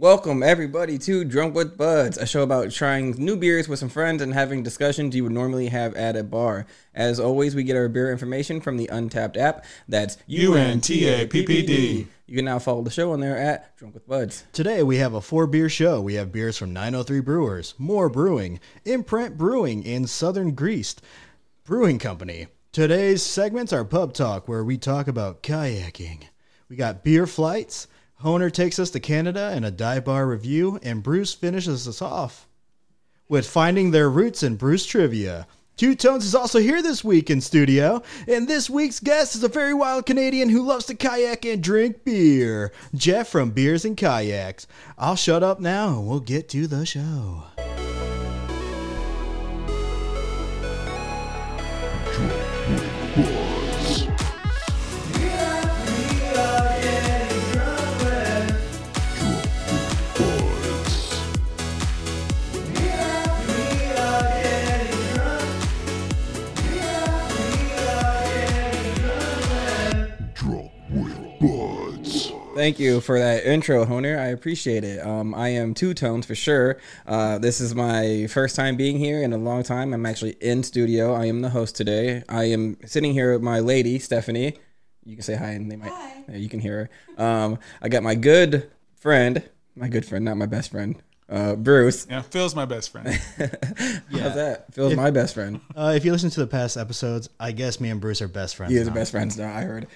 Welcome everybody to Drunk with Buds, a show about trying new beers with some friends and having discussions you would normally have at a bar. As always, we get our beer information from the Untappd app. That's UNTAPPD. You can now follow the show on there at Drunk with Buds. Today we have a four beer show. We have beers from 903 Brewers, More Brewing, Imprint Brewing, and Southern Grist Brewing Company. Today's segments are Pub Talk, where we talk about kayaking. We got beer flights. Honer takes us to Canada in a dive bar review, and Bruce finishes us off with finding their roots in Bruce trivia. Two Tones is also here this week in studio, and this week's guest is a very wild Canadian who loves to kayak and drink beer. Jef from Beers and Kayaks. I'll shut up now and we'll get to the show. Thank you for that intro, Honer. I appreciate it. Um, I am Two Tones for sure. Uh, this is my first time being here in a long time. I'm actually in studio. I am the host today. I am sitting here with my lady, Stephanie. You can say hi and they might. Hi. You can hear her. Um, I got my good friend, my good friend, not my best friend, uh, Bruce. Yeah, Phil's my best friend. How's that? Phil's my best friend. Uh, if you listen to the past episodes, I guess me and Bruce are best friends. He is the now. best friends now. I heard.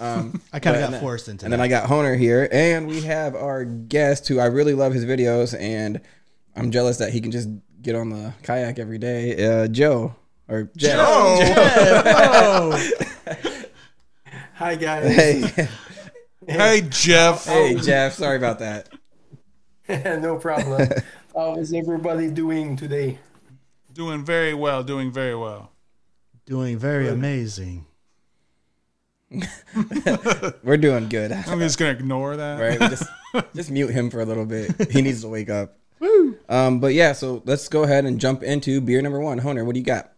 Um, I kind of got forced into that. And that. then I got Honer here, and we have our guest who I really love his videos, and I'm jealous that he can just get on the kayak every day. Uh, Joe or Jef. Oh, Hi guys. Hey, hey Jef. hey, Jef. Sorry about that. no problem. How is everybody doing today? Doing very well. Doing very well. Doing very amazing. We're doing good, I'm just gonna ignore that. right? Just just mute him for a little bit. He needs to wake up. Um, but yeah, so let's go ahead and jump into beer number one. Honer, what do you got?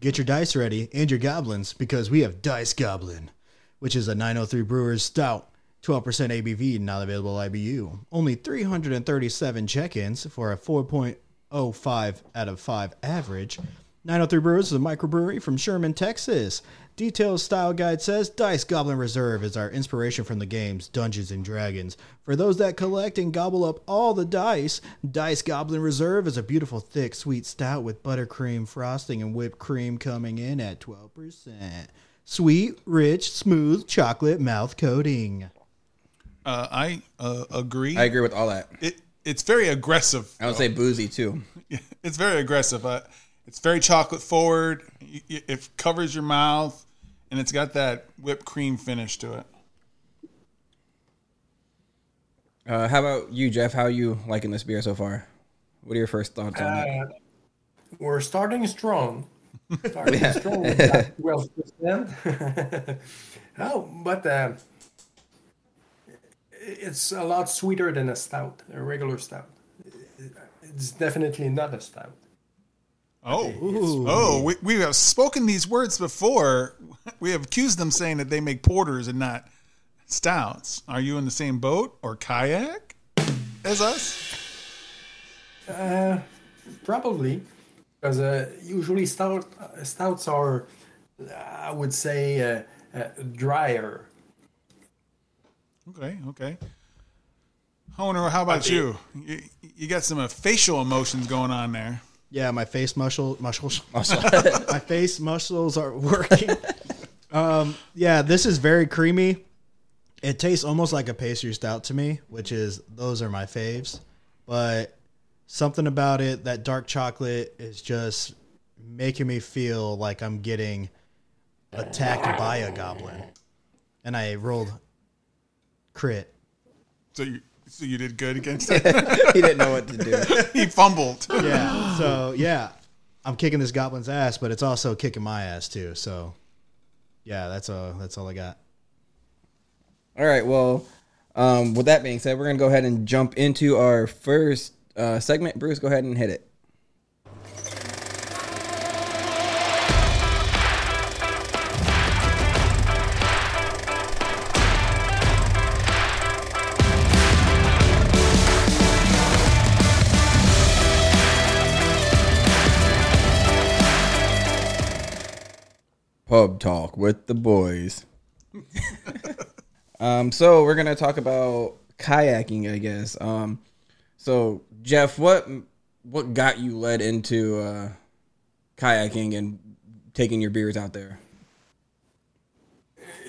Get your dice ready and your goblins because we have Dice Goblin, which is a 903 Brewers Stout, 12% ABV, not available IBU. Only 337 check-ins for a 4.05 out of 5 average. 903 Brewers is a microbrewery from Sherman, Texas. Detailed style guide says Dice Goblin Reserve is our inspiration from the games Dungeons and Dragons. For those that collect and gobble up all the dice, Dice Goblin Reserve is a beautiful, thick, sweet stout with buttercream frosting and whipped cream coming in at 12%. Sweet, rich, smooth chocolate mouth coating. Uh, I uh, agree. I agree with all that. it it's very aggressive. I would say boozy too. It's very aggressive. Uh, it's very chocolate forward. Y- y- It covers your mouth, and it's got that whipped cream finish to it. Uh, how about you, Jef? How are you liking this beer so far? What are your first thoughts on it? Uh, we're starting strong. Starting strong with that 12%. oh, but uh, it's a lot sweeter than a stout, a regular stout. It's definitely not a stout. Oh, oh, we, we have spoken these words before. We have accused them saying that they make porters and not stouts. Are you in the same boat or kayak as us? Uh, probably, because uh, usually stout uh, stouts are, I would say, uh, uh, drier. Okay, okay. Honer, how about you? you? You got some uh, facial emotions going on there. Yeah, my face muscle muscles. my face muscles are working. um, yeah, this is very creamy. It tastes almost like a pastry stout to me, which is those are my faves. But something about it, that dark chocolate is just making me feel like I'm getting attacked by a goblin. And I rolled crit. So you, so you did good against it. he didn't know what to do. he fumbled. Yeah. So yeah, I'm kicking this goblin's ass, but it's also kicking my ass too. So yeah, that's all. That's all I got. All right. Well, um, with that being said, we're gonna go ahead and jump into our first uh, segment. Bruce, go ahead and hit it. Pub talk with the boys. um, so we're gonna talk about kayaking, I guess. Um, so Jef, what what got you led into uh, kayaking and taking your beers out there?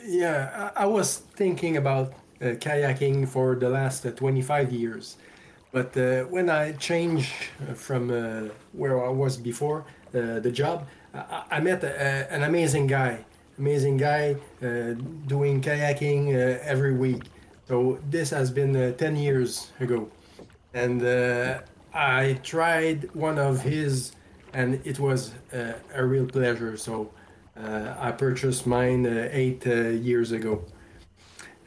Yeah, I, I was thinking about uh, kayaking for the last uh, 25 years. But uh, when I changed uh, from uh, where I was before, uh, the job, I, I met a, a, an amazing guy. Amazing guy uh, doing kayaking uh, every week. So this has been uh, 10 years ago. And uh, I tried one of his, and it was uh, a real pleasure. So uh, I purchased mine uh, eight uh, years ago.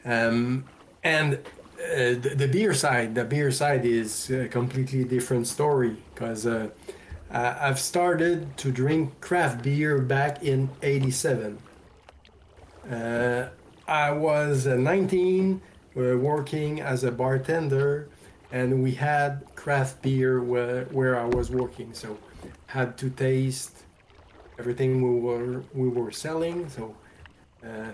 Um, and uh, the, the beer side, the beer side is a completely different story because uh, I've started to drink craft beer back in '87. Uh, I was uh, 19, uh, working as a bartender, and we had craft beer where, where I was working. So had to taste everything we were we were selling. So uh,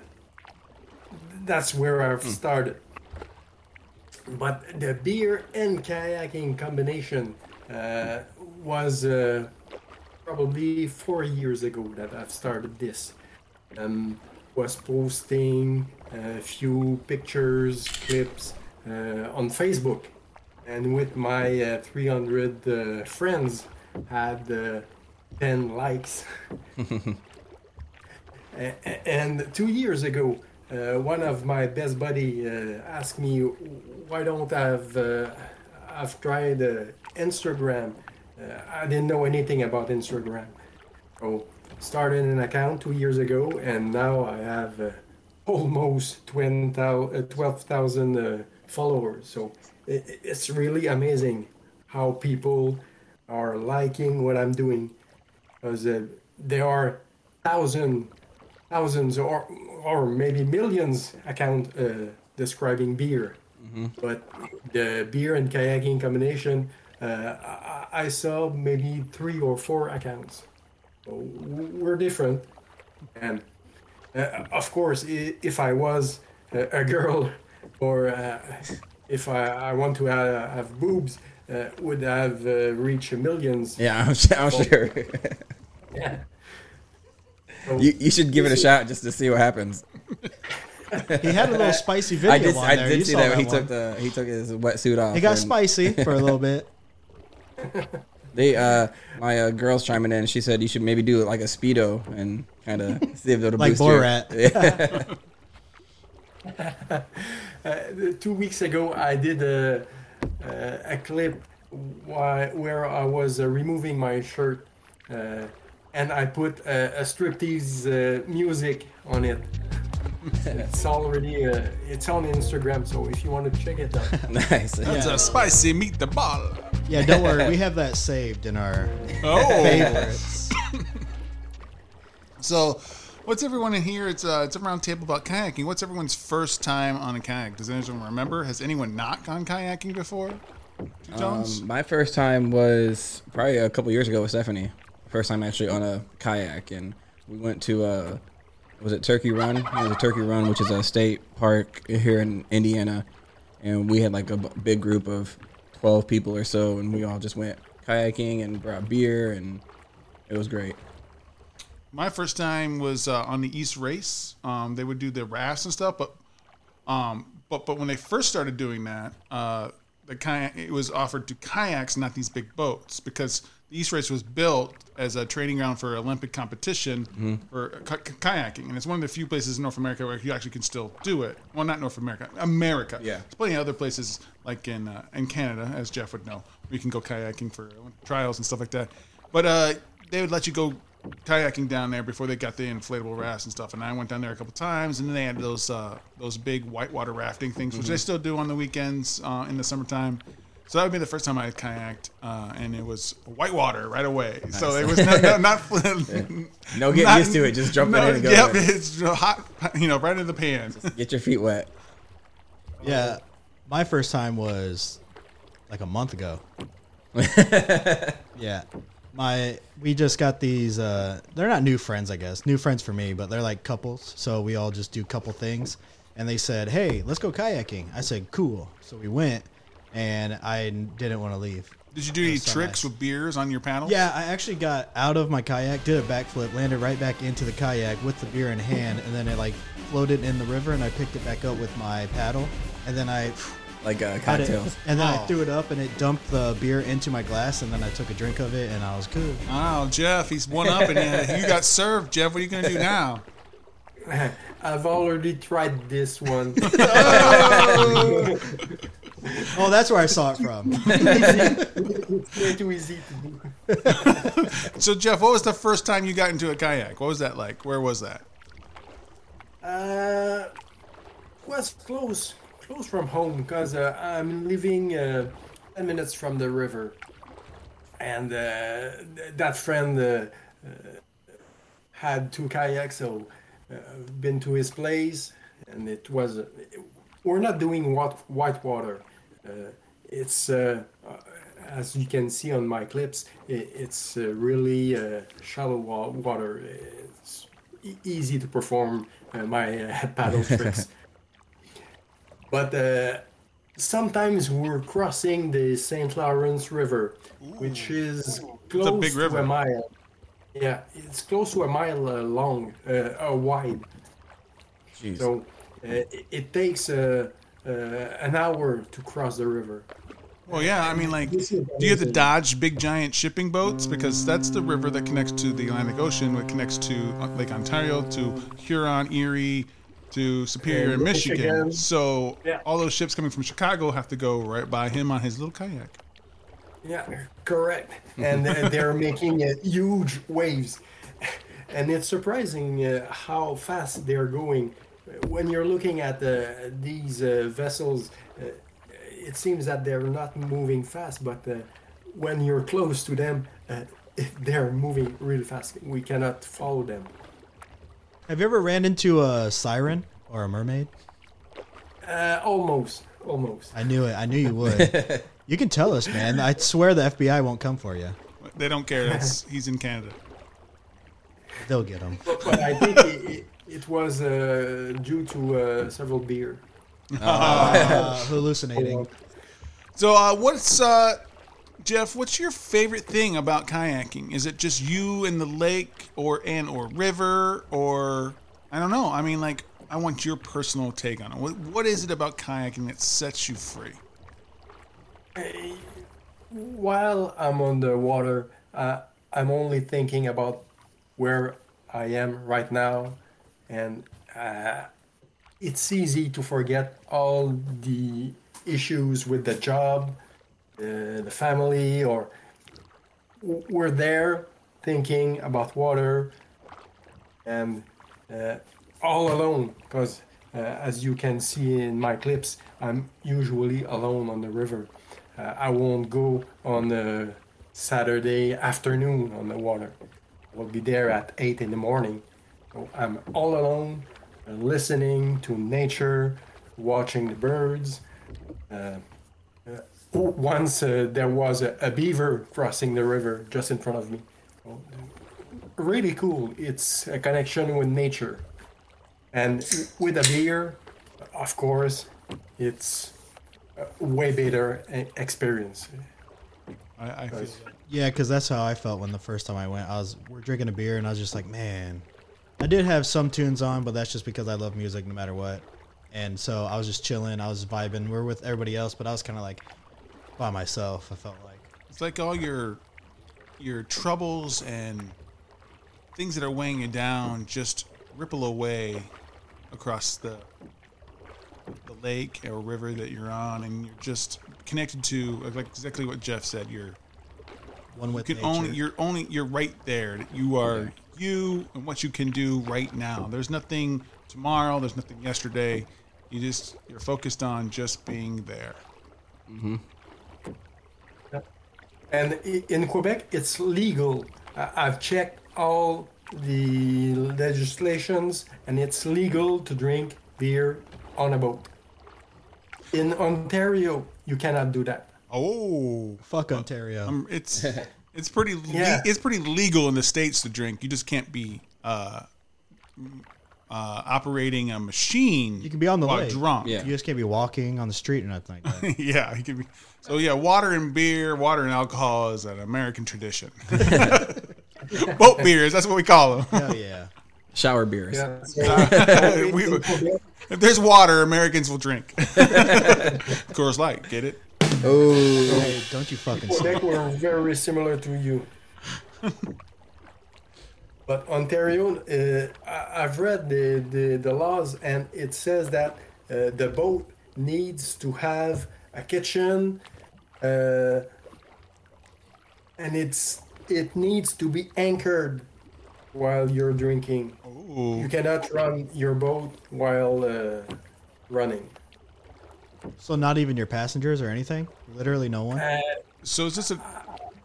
that's where I've started. But the beer and kayaking combination uh, was uh, probably four years ago that I've started this. Um, was posting a few pictures, clips uh, on Facebook, and with my uh, 300 uh, friends, had uh, 10 likes. And two years ago, uh, one of my best buddy uh, asked me, "Why don't I've uh, I've tried uh, Instagram? Uh, I didn't know anything about Instagram, so started an account two years ago, and now I have uh, almost 20,000 uh, 12,000 uh, followers. So it, it's really amazing how people are liking what I'm doing, because there are thousands, thousand thousands or or maybe millions account uh, describing beer. But the beer and kayaking combination, uh, I, I saw maybe three or four accounts. So we're different, and uh, of course, if I was a, a girl or uh, if I, I want to have, have boobs, uh, would have uh, reached millions. Yeah, I'm, I'm sure. Yeah. So- you you should give it a shot just to see what happens. He had a little spicy video I did on I there. did You see saw that, he one. took the he took his wetsuit off. It got and spicy for a little bit. They uh my uh, girls chiming in. She said you should maybe do it like a speedo and kind of see if it'll Like boost your- Borat. Yeah. Uh, two weeks ago, I did a, a, a clip why, where I was uh, removing my shirt, uh, and I put a, a striptease uh, music on it. it's already uh, it's on Instagram, so if you want to check it out. nice. That's Yeah. a spicy meat the ball. Yeah, don't worry. We have that saved in our Oh, favorites. so what's everyone in here? It's uh, it's a round table about kayaking. What's everyone's first time on a kayak? Does anyone remember? Has anyone not gone kayaking before? Two Um, my first time was probably a couple years ago with Stephanie. First time actually on a kayak, and we went to uh, was it Turkey Run? It was a Turkey Run, which is a state park here in Indiana, and we had like a big group of twelve people or so, and we all just went kayaking and brought beer, and it was great. My first time was uh, on the East Race. Um, they would do the rafts and stuff, but um, but but when they first started doing that, uh, the kayak it was offered to kayaks, not these big boats, because the East Race was built as a training ground for Olympic competition for ki- ki- kayaking, and it's one of the few places in North America where you actually can still do it. Well, not North America, America. Yeah. there's plenty of other places like in uh, in Canada, as Jef would know, where you can go kayaking for trials and stuff like that. But uh, they would let you go kayaking down there before they got the inflatable rafts and stuff. And I went down there a couple times, and then they had those uh, those big whitewater rafting things, which they still do on the weekends uh, in the summertime. So that would be the first time I had kayaked, uh, and it was whitewater right away. So it was not, no, not No getting used to it, just jumping in and going. Yep, it's hot, you know, right in the pan. Get your feet wet. Yeah, my first time was like a month ago. yeah, my we just got these uh they're not new friends i guess new friends for me but they're like couples so we all just do couple things and they said hey let's go kayaking i said cool so we went and i didn't want to leave Did you do any so tricks nice. with beers on your paddle? yeah i actually got out of my kayak did a backflip landed right back into the kayak with the beer in hand and then it like floated in the river and i picked it back up with my paddle and then i Like uh, got it, cocktails. and then i Oh. threw it up and it dumped the beer into my glass and then i took a drink of it and i was good Oh, Jef, he's one up, and you. you got served. Jef, what are you gonna do now? I've already tried this one. oh that's where i saw it from it's way too easy to do. So, Jef, what was the first time you got into a kayak? What was that like? Where was that? Uh, was close, close from home because uh, I'm living uh, ten minutes from the river, and uh, that friend uh, uh, had two kayaks, so uh, been to his place, and it was. Uh, we're not doing what white water. Uh, it's uh, uh, as you can see on my clips. It, it's uh, really uh, shallow wa- water. It's e- easy to perform uh, my uh, paddle tricks. But uh, sometimes we're crossing the St. Lawrence River, which is close big to a mile. Yeah, it's close to a mile uh, long, uh, uh, wide. Jeez. So uh, it, it takes uh, uh, an hour to cross the river. Well, yeah, I mean, like, do you have to dodge big giant shipping boats because that's the river that connects to the Atlantic Ocean, that connects to uh, Lake Ontario, to Huron, Erie, to Superior, And Michigan. Michigan. So Yeah. all those ships coming from Chicago have to go right by him on his little kayak. Yeah, correct. And they're making uh, huge waves. And it's surprising uh, how fast they're going. When you're looking at uh, these uh, vessels, uh, it seems that they're not moving fast, but uh, when you're close to them, uh, they're moving really fast. We cannot follow them. Have you ever ran into a siren or a mermaid? Uh, almost, almost. I knew it. I knew you would. you can tell us, man. I swear the FBI won't come for you. They don't care. That's, he's in Canada. They'll get them. But I think it, it, it was uh, due to uh, several beer. Uh, hallucinating. So, uh, what's uh, Jef? What's your favorite thing about kayaking? Is it just you and the lake, or and or river, or I don't know. I mean, like, I want your personal take on it. What, what is it about kayaking that sets you free? While I'm on the water, uh, I'm only thinking about where I am right now, and uh, it's easy to forget all the issues with the job, uh, the family, or we're there thinking about water and uh, all alone. Because uh, as you can see in my clips i'm usually alone on the river. Uh, i won't go on a saturday afternoon on the water. I'll be there at 8 in the morning i'm all alone listening to nature watching the birds uh, uh, once uh, there was a, a beaver crossing the river just in front of me really cool. It's a connection with nature. And with a beer, of course, it's a way better experience. I, I feel. Yeah, because that's how I felt when the first time I went. I was we're drinking a beer and I was just like, man, I did have some tunes on, but that's just because I love music no matter what. And so I was just chilling. I was vibing. We are with everybody else, but I was kind of like by myself. I felt like. It's like all your your troubles and things that are weighing you down just ripple away across the the lake or river that you're on, and you're just connected to like exactly what Jef said. You're One you with can nature. only you're only you're right there. You are you and what you can do right now. There's nothing tomorrow. There's nothing yesterday. You just you're focused on just being there. Mm-hmm. And in Quebec, it's legal. I- I've checked all the legislations, and it's legal to drink beer on a boat. In Ontario, you cannot do that. Oh, Fuck Ontario. um, it's It's pretty. le- it's pretty legal in the states to drink. You just can't be uh, uh, operating a machine. You can be on the while lake. drunk. Yeah. You just can't be walking on the street or nothing like that. yeah. You can be. So yeah, water and beer, water and alcohol is an American tradition. Boat beers, that's what we call them. Hell yeah. Shower beers. Yeah. So, We- if there's water, Americans will drink. Coors Light, get it? Oh, Hey, don't you fucking say. Quebec were very similar to you. But Ontario, uh, I- I've read the, the, the laws, and it says that uh, the boat needs to have a kitchen, uh, and it's it needs to be anchored while you're drinking. Ooh. You cannot run your boat while uh, running. So not even your passengers or anything? Literally no one? Uh, So is this a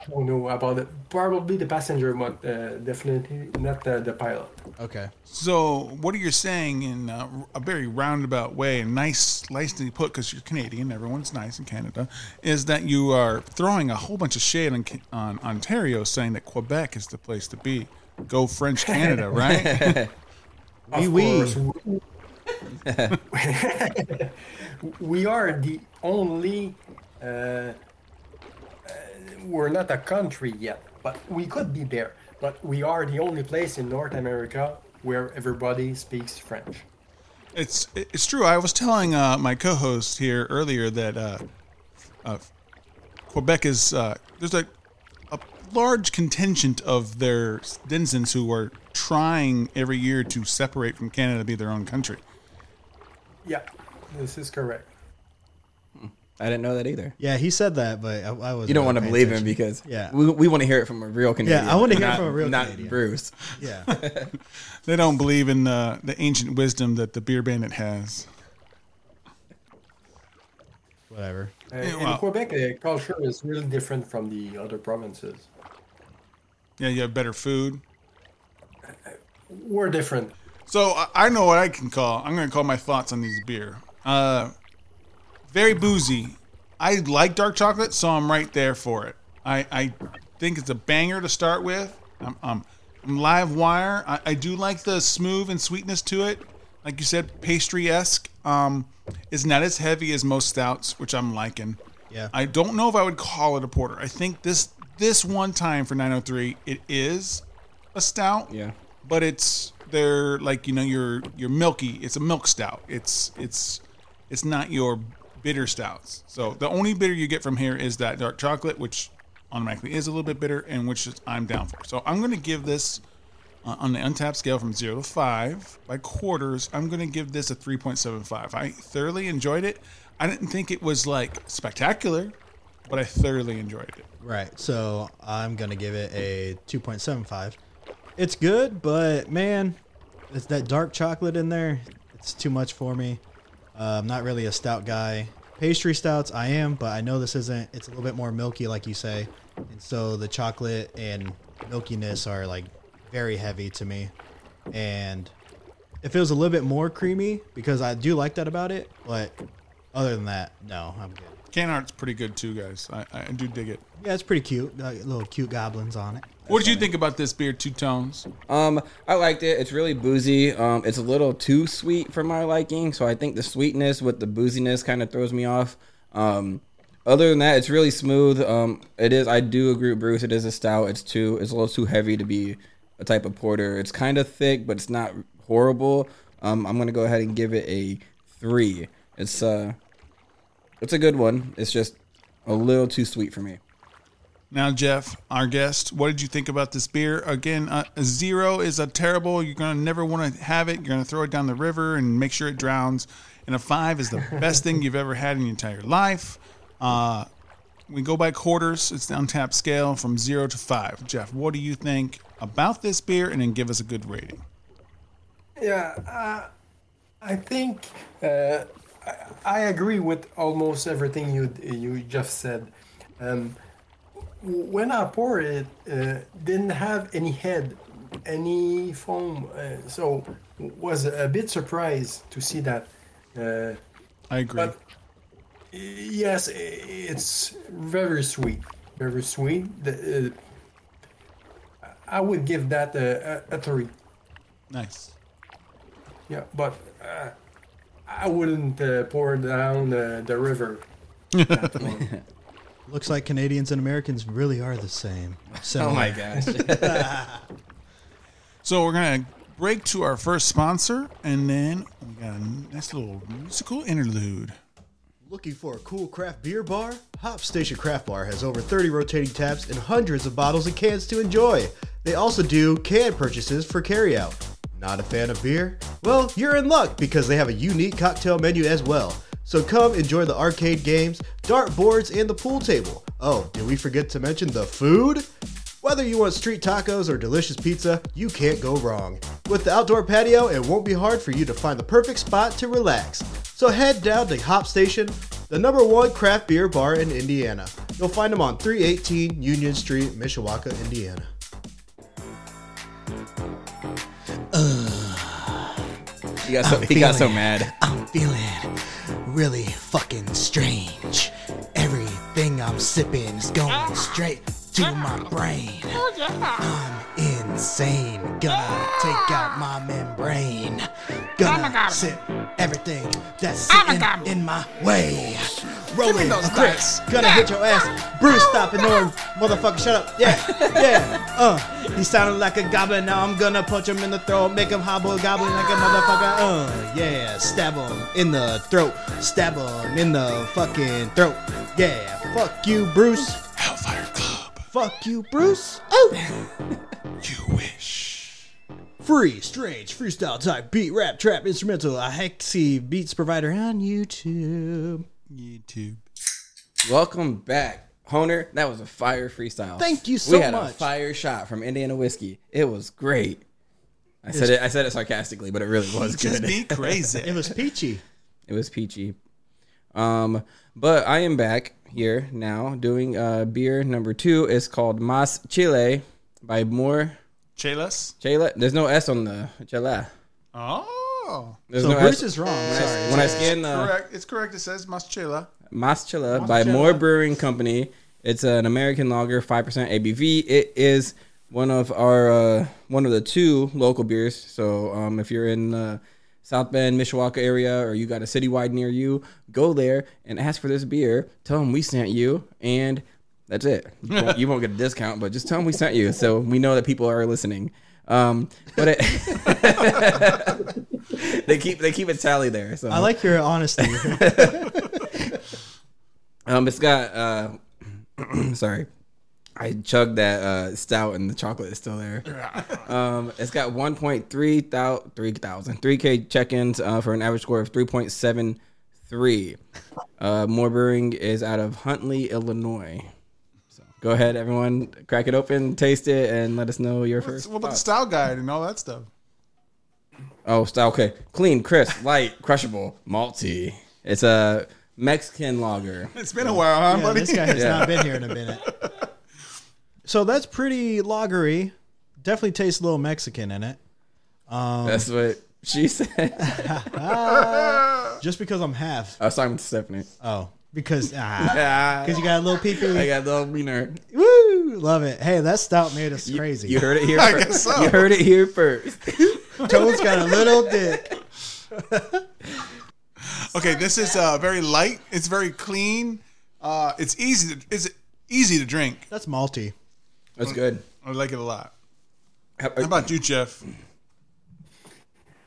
I don't know about it. Probably the passenger, but uh, definitely not uh, the pilot. Okay. So, what are you saying in uh, a very roundabout way, and nice, nicely put, because you're Canadian, everyone's nice in Canada, is that you are throwing a whole bunch of shade on, on Ontario, saying that Quebec is the place to be. Go French Canada, right? Oui, Of oui. course, we- are the only. Uh, uh, we're not a country yet, but we could be there. But we are the only place in North America where everybody speaks French. it's it's true. I was telling uh, my co-host here earlier that uh, uh, Quebec is uh, there's a a large contingent of their denizens who are trying every year to separate from Canada to be their own country. Yeah, this is correct. I didn't know that either. Yeah, he said that, but I, I was. You don't want to believe him because Yeah. we, we want to hear it from a real Canadian. Yeah, I wanna hear it not- from a real not Canadian. Bruce. Yeah. They don't believe in uh, the ancient wisdom that the beer bandit has. Whatever. Uh, Yeah, in well- Quebec, the culture is really different from the other provinces. Yeah, you have better food. We're different. So I- I know what I can call. I'm going to call my thoughts on these beer. Uh, very boozy. I like dark chocolate, so I'm right there for it. I, I think it's a banger to start with. I'm, I'm, I'm live wire. I, I do like the smooth and sweetness to it. Like you said, pastry esque. Um, it's not as heavy as most stouts, which I'm liking. Yeah. I don't know if I would call it a porter. I think this this one time for 903, it is a stout Yeah. but it's they're like you know you're you're milky it's a milk stout it's it's it's not your bitter stouts so the only bitter you get from here is that dark chocolate which automatically is a little bit bitter and which is, i'm down for so i'm going to give this uh, on the Untappd scale from 0 to 5 by quarters i'm going to give this a 3.75 i thoroughly enjoyed it i didn't think it was like spectacular but i thoroughly enjoyed it Right. So I'm gonna give it a 2.75. It's good, but man, it's that dark chocolate in there. It's too much for me. Uh, I'm not really a stout guy. Pastry stouts, I am, but I know this isn't. It's a little bit more milky, like you say, and so the chocolate and milkiness are like very heavy to me. And it feels a little bit more creamy, because I do like that about it, but other than that, no, I'm good. can art's pretty good too guys i, I do dig it Yeah, it's pretty cute. Uh, little cute goblins on it. What did you think about this beer two tones Um, I liked it. It's really boozy. Um, it's a little too sweet for my liking, so I think the sweetness with the booziness kind of throws me off. Um, other than that, it's really smooth. Um, it is. I do agree with Bruce. It is a stout. It's too. It's a little too heavy to be a type of porter. It's kind of thick, but it's not horrible. Um, I'm gonna go ahead and give it a three. It's uh, it's a good one. It's just a little too sweet for me. Now, Jef, our guest, what did you think about this beer? Again, uh, zero is a terrible. You're gonna never want to have it. You're gonna throw it down the river and make sure it drowns. And a five is the best thing you've ever had in your entire life. Uh, we go by quarters. It's the Untappd scale from zero to five. Jef, what do you think about this beer? And then give us a good rating. Yeah, uh, I think uh, I, I agree with almost everything you you just said. Um, when I poured it, uh, didn't have any head, any foam, uh, so was a bit surprised to see that. Uh, I agree. but yes, it's very sweet, very sweet. The, uh, I would give that a, a, three. Nice. Yeah, but uh, I wouldn't uh, pour down uh, the river. That one. Looks like Canadians and Americans really are the same. So Oh my gosh. So we're gonna break to our first sponsor, and then we got a nice little musical interlude. Looking for a cool craft beer bar? Hop Station Craft Bar has over 30 rotating taps and hundreds of bottles and cans to enjoy. They also do can purchases for carryout. Not a fan of beer? Well, you're in luck because they have a unique cocktail menu as well. So come enjoy the arcade games, dart boards, and the pool table. Oh, did we forget to mention the food? Whether you want street tacos or delicious pizza, you can't go wrong. With the outdoor patio, it won't be hard for you to find the perfect spot to relax. So head down to Hop Station, the number one craft beer bar in Indiana. You'll find them on 318 Union Street, Mishawaka, Indiana. he got so, he got so mad. Feeling really fucking strange. Everything I'm sipping is going straight to my brain. I'm insane. Gonna take out my membrane. Gonna sip everything that's sitting in my way. Rolling a Chris, gonna hit your ass. Bruce, stop ignoring, motherfucker, shut up. Yeah, yeah, uh. He sounded like a goblin, now I'm gonna punch him in the throat, make him hobble goblin like a motherfucker. Uh, yeah, stab him in the throat, stab him in the fucking throat. Yeah, fuck you, Bruce. Hellfire Club. Fuck you, Bruce. Oh. You wish. Free, strange, freestyle type beat, rap, trap, instrumental, a hexy beats provider on YouTube. YouTube. Welcome back, Honer. That was a fire freestyle. Thank you so we had much. a fire shot from Indiana whiskey. It was great. I said it. I said it sarcastically, but it really was Just good. be It crazy. was peachy. It was peachy. Um, but I am back here now doing uh beer number two. It's called Mas Chela by Moore Chelas. Chela. There's no S on the Chela. Oh. There's So no Bruce S. is wrong. When I- When I scan the Correct. It's correct. It says Maschela. Mas Chela by. More Brewing Company. It's an American lager, five percent ABV. It is one of our uh, one of the two local beers. So um, if you're in South Bend, Mishawaka area, or you got a citywide near you, go there and ask for this beer. Tell them we sent you, and that's it. You won't, you won't get a discount, but just tell them we sent you, so we know that people are listening. Um, but it, they keep they keep a tally there. So I like your honesty. Um, it's got uh, sorry, I chugged that uh stout and the chocolate is still there. Um, it's got 1.3 thou 3,000 3k check-ins uh, for an average score of 3.73. Uh, More Brewing is out of Huntley, Illinois. So go ahead, everyone, crack it open, taste it, and let us know your first. What about the thoughts. style guide and all that stuff? Oh, style. Okay, clean, crisp, light, crushable, malty. It's a Mexican lager. It's been a while, huh, Yeah, buddy? this guy has Yeah. not been here in a minute. So that's pretty lagery. Definitely tastes a little Mexican in it. That's what she said. Just because I'm half. I was talking to Stephanie. Oh, because ah, Yeah, because you got a little pee I pee. got the little wiener. Woo, love it. Hey, that stout made us You- crazy. You heard it here I first. guess so. You heard it here first. Toad's got a little dick. Okay, this is uh, very light. It's very clean. Uh, it's easy. To, it's easy to drink. That's malty. That's good. I like it a lot. How, How about you, Jef?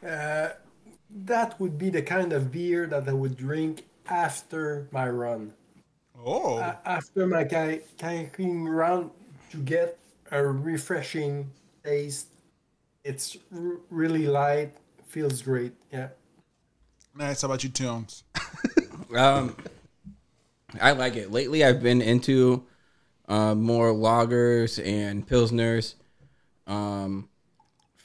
that would be the kind of beer that I would drink after my run. Oh, A- After my ki- kayaking run, to get a refreshing taste. It's r- really light, feels great. Yeah. nice. How about you, Tones? um, I like it. Lately, I've been into uh, more lagers and pilsners. Um,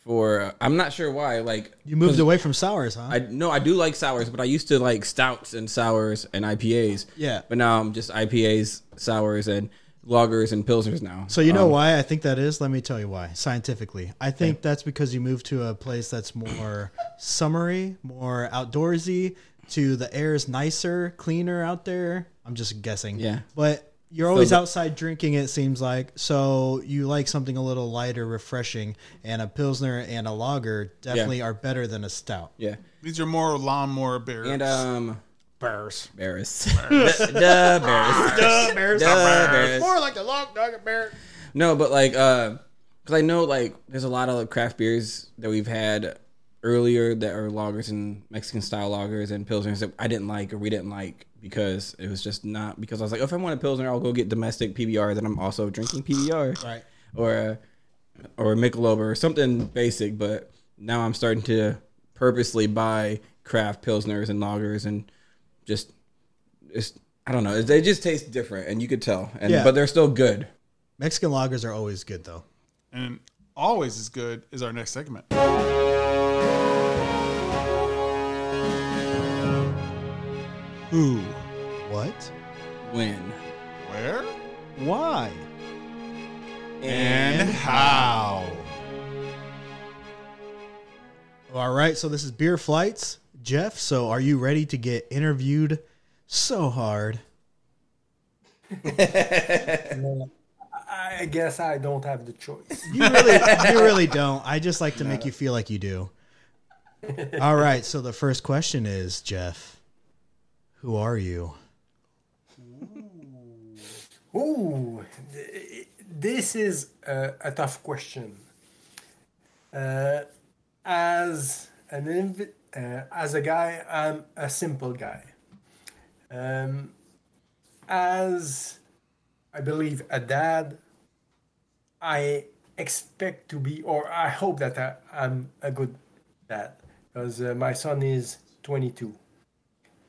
for I'm not sure why. Like You moved away from sours, huh? I no, I do like sours, but I used to like stouts and sours and IPAs. Yeah. but now I'm just IPAs, sours, and lagers and pilsners now. so you know Um, why I think that is? Let me tell you why. Scientifically, I think that's because you moved to a place that's more summery, more outdoorsy. To the air is nicer, cleaner out there. I'm just guessing. Yeah. but You're always the- outside drinking. It seems like so you like something a little lighter, refreshing, and a pilsner and a lager definitely are better than a stout. Yeah. These are more lawnmower beers. And um, Bears. Barris. Duh, Barris. bears. Duh, Barris. More like the long nugget bear. No, but like, uh, cause I know like there's a lot of like, craft beers that we've had earlier that are lagers and Mexican style lagers and pilsners that I didn't like or we didn't like because it was just not because I was like, if I want a pilsner, I'll go get domestic PBR. Then I'm also drinking PBR Right. or uh, or Michelob or something basic. But now I'm starting to purposely buy craft pilsners and lagers and just it's I don't know. They just taste different, and you could tell. And Yeah. but they're still good. Mexican lagers are always good though. and always as good is our next segment. Who? What? When Where? Why? And how? All right, so this is Beer Flights. Jef, so are you ready to get interviewed so hard? I guess I don't have the choice. You really you really don't. I just like to make you feel like you do. All right, so the first question is, Jef, who are you? Ooh, th- this is a, a tough question. Uh, as an inv- uh, as a guy, I'm a simple guy. Um, as I believe a dad, I expect to be, or I hope that I, I'm a good dad, because uh, my son is 22.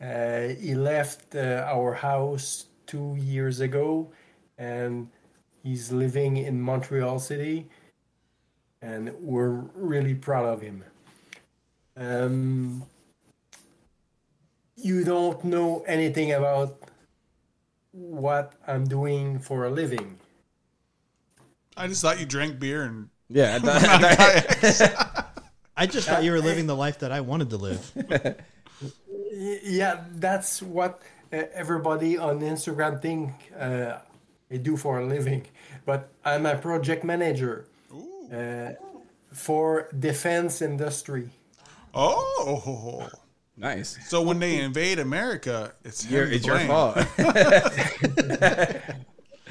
Uh, he left uh, our house two years ago and he's living in Montreal City and we're really proud of him. Um, you don't know anything about what I'm doing for a living. I just thought you drank beer and Yeah, I thought, I thought- I just thought you were living the life that I wanted to live. Y- Yeah, that's what uh, everybody on Instagram think uh, I do for a living. But I'm a project manager uh, for defense industry. oh, nice. so when they invade America, it's Your, him to it's your fault.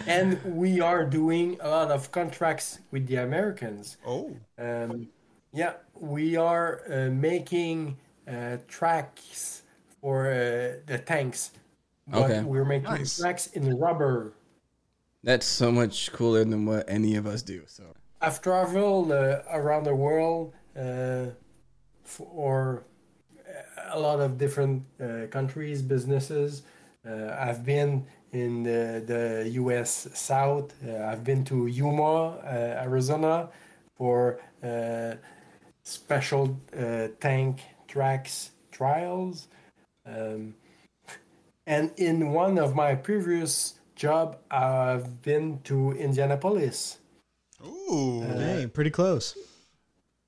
And we are doing a lot of contracts with the Americans. Oh, Um, yeah, we are uh, making uh, tracks for uh, the tanks. But Okay. we're making Nice. tracks in rubber. That's so much cooler than what any of us do. So I've traveled uh, around the world uh, for a lot of different uh, countries, businesses. Uh, I've been in the, the U.S. South. Uh, I've been to Yuma, uh, Arizona, for uh, special uh, tank tracks trials. Um, and in one of my previous job, I've been to Indianapolis. ooh, Dang, pretty close.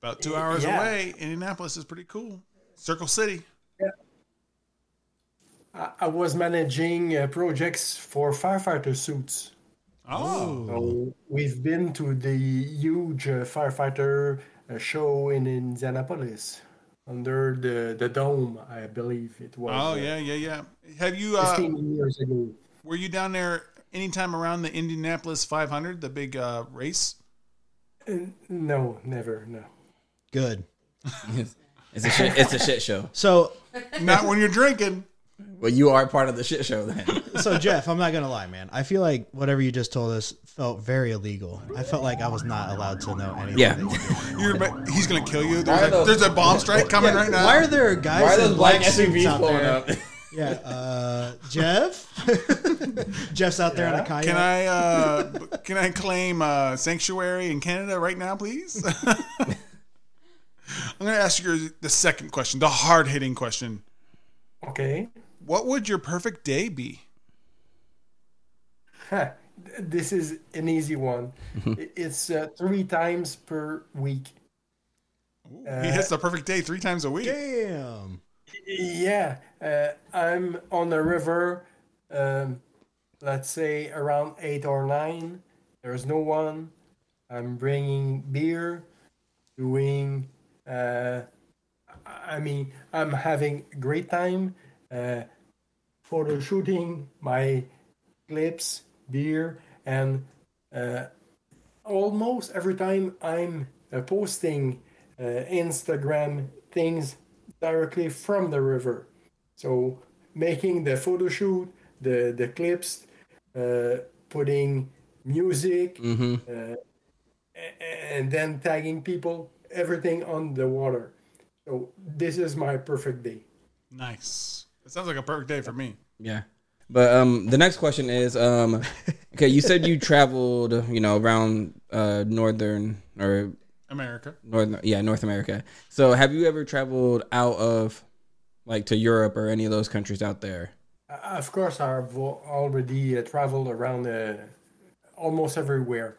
about two hours yeah. away. Indianapolis is pretty cool. Circle City. I I was managing uh, projects for firefighter suits. Oh, So we've been to the huge uh, firefighter uh, show in Indianapolis under the, the dome, I believe it was. oh uh, yeah, yeah, yeah. Have you? Uh, 15 years ago. were you down there anytime around the Indianapolis 500, the big uh, race? Uh, no, never, no. Good. it's, it's a shit, it's a shit show. So, Not when you're drinking. Well, you are part of the shit show then. so Jef, I'm not gonna lie, man. I feel like whatever you just told us felt very illegal. I felt like I was not allowed to know anything. Yeah. you did. You're, about- he's gonna kill you. Why There's are a, those- there's a bomb strike coming right now. Why are there guys Why are in those black suits SUVs out pulling there? up? Yeah, uh, Jef. Jef's out there on a Yeah. kayak. Can I uh, can I claim uh, sanctuary in Canada right now, please? I'm going to ask you the second question, the hard hitting question. Okay. What would your perfect day be? This is an easy one. It's uh, three times per week. he hits the perfect day three times a week. Damn. Yeah, uh, I'm on the river um, let's say around eight or nine. There's no one. I'm bringing beer, doing. Uh, I mean, I'm having a great time. Photo shooting my clips, beer, and uh, almost every time I'm uh, posting uh, Instagram things directly from the river. So making the photo shoot, the the clips, uh, putting music, Mm-hmm. uh, and then tagging people, everything on the water. So this is my perfect day. Nice. It sounds like a perfect day for me. Yeah. But um, the next question is um, okay. You said you traveled, you know, around uh, northern or America. northern, yeah, North America. So, have you ever traveled out of, like, to Europe or any of those countries out there? Uh, Of course, I've already uh, traveled around uh, almost everywhere.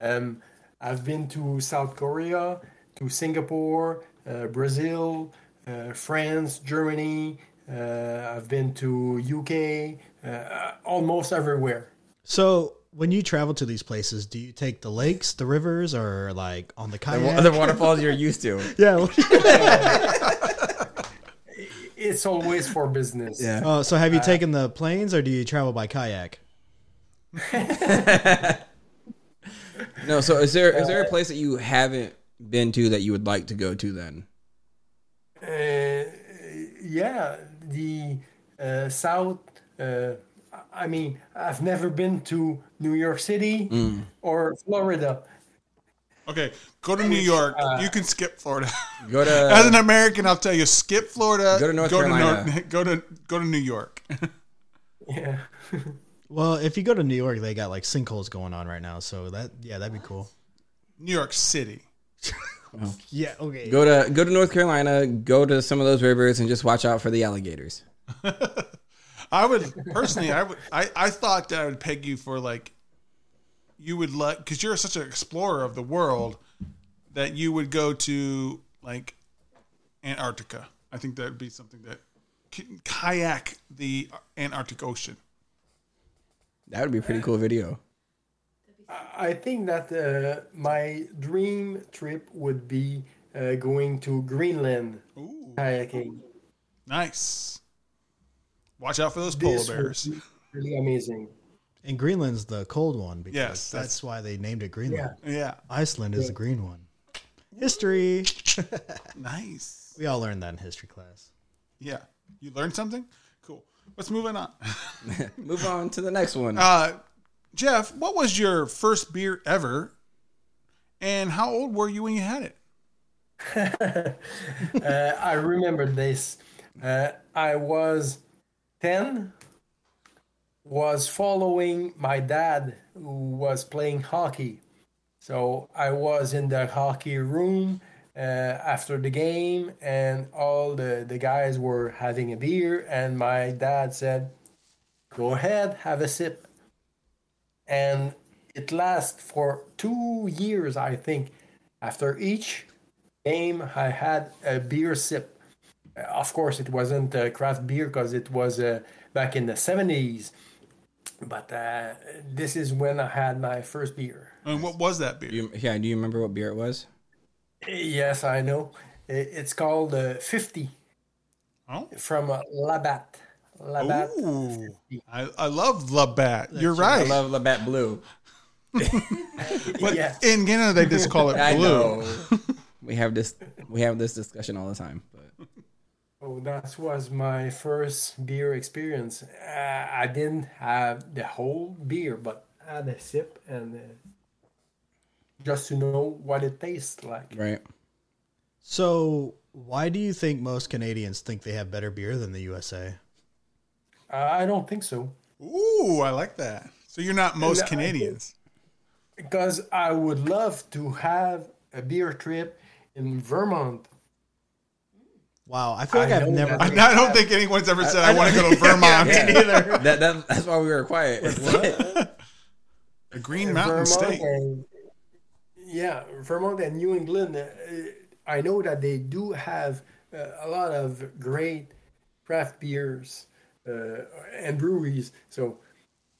Um, I've been to South Korea, to Singapore, uh, Brazil, uh, France, Germany. Uh, I've been to UK, uh, almost everywhere. So when you travel to these places, do you take the lakes, the rivers, or like on the kayak? The waterfalls you're used to. yeah. It's always for business. Yeah. Oh, so have you taken the planes, or do you travel by kayak? No. So, is there is there a place that you haven't been to that you would like to go to? Then. Uh, yeah, the uh, South. Uh, I mean, I've never been to New York City or Florida. Okay, go to New York. you can skip Florida. Go to. As an American, I'll tell you, skip Florida. Go to North Nor- Carolina. go to go to New York. Yeah. Well, if you go to New York, they got like sinkholes going on right now. So that yeah, that'd be cool. New York City. Oh. Yeah. Okay. Go to go to North Carolina. Go to some of those rivers and just watch out for the alligators. I would personally, I would, I, I thought that I would peg you for like, you would let because you're such an explorer of the world that you would go to like Antarctica. I think that would be something that kayak the Antarctic Ocean. That would be a pretty cool video. I think that uh, my dream trip would be uh, going to Greenland Ooh, kayaking. nice. Watch out for those polar This would bears. be really amazing. And Greenland's the cold one because Yes, that's, that's- why they named it Greenland. Yeah, Iceland is the green one. History. nice. We all learned that in history class. Yeah, you learned something. Cool. Let's move on. Move on to the next one. Uh, Jef, what was your first beer ever? And how old were you when you had it? Uh, I remember this. Uh, I was 10, was following my dad who was playing hockey. So I was in the hockey room uh, after the game, and all the, the guys were having a beer, and my dad said, Go ahead, have a sip. And it lasts for two years, I think. After each game, I had a beer sip. Uh, Of course, it wasn't uh, craft beer because it was uh, back in the 70s. But uh, this is when I had my first beer. And what was that beer? You, yeah, do you remember what beer it was? Yes, I know. It's called uh, 50 Oh, from uh, Labatt. Labatt. Ooh. I, I love Labatt. You're I right. I love Labatt Blue. but yeah. in Canada, they just call it I blue. know. we have this we have this discussion all the time. But Oh, that was my first beer experience. Uh, I didn't have the whole beer, but I had a sip and uh, just to know what it tastes like. right. So, why do you think most Canadians think they have better beer than the USA? Uh, I don't think so. Ooh, I like that. So you're not most Canadians. Because I would love to have a beer trip in Vermont. Wow, I feel like I I've never. I, I don't think anyone's ever said I, want to go to Vermont. Yeah. that, that that's why we were quiet. A Green Mountain Vermont State. and yeah, Vermont and New England. Uh, I know that they do have uh, a lot of great craft beers and breweries. So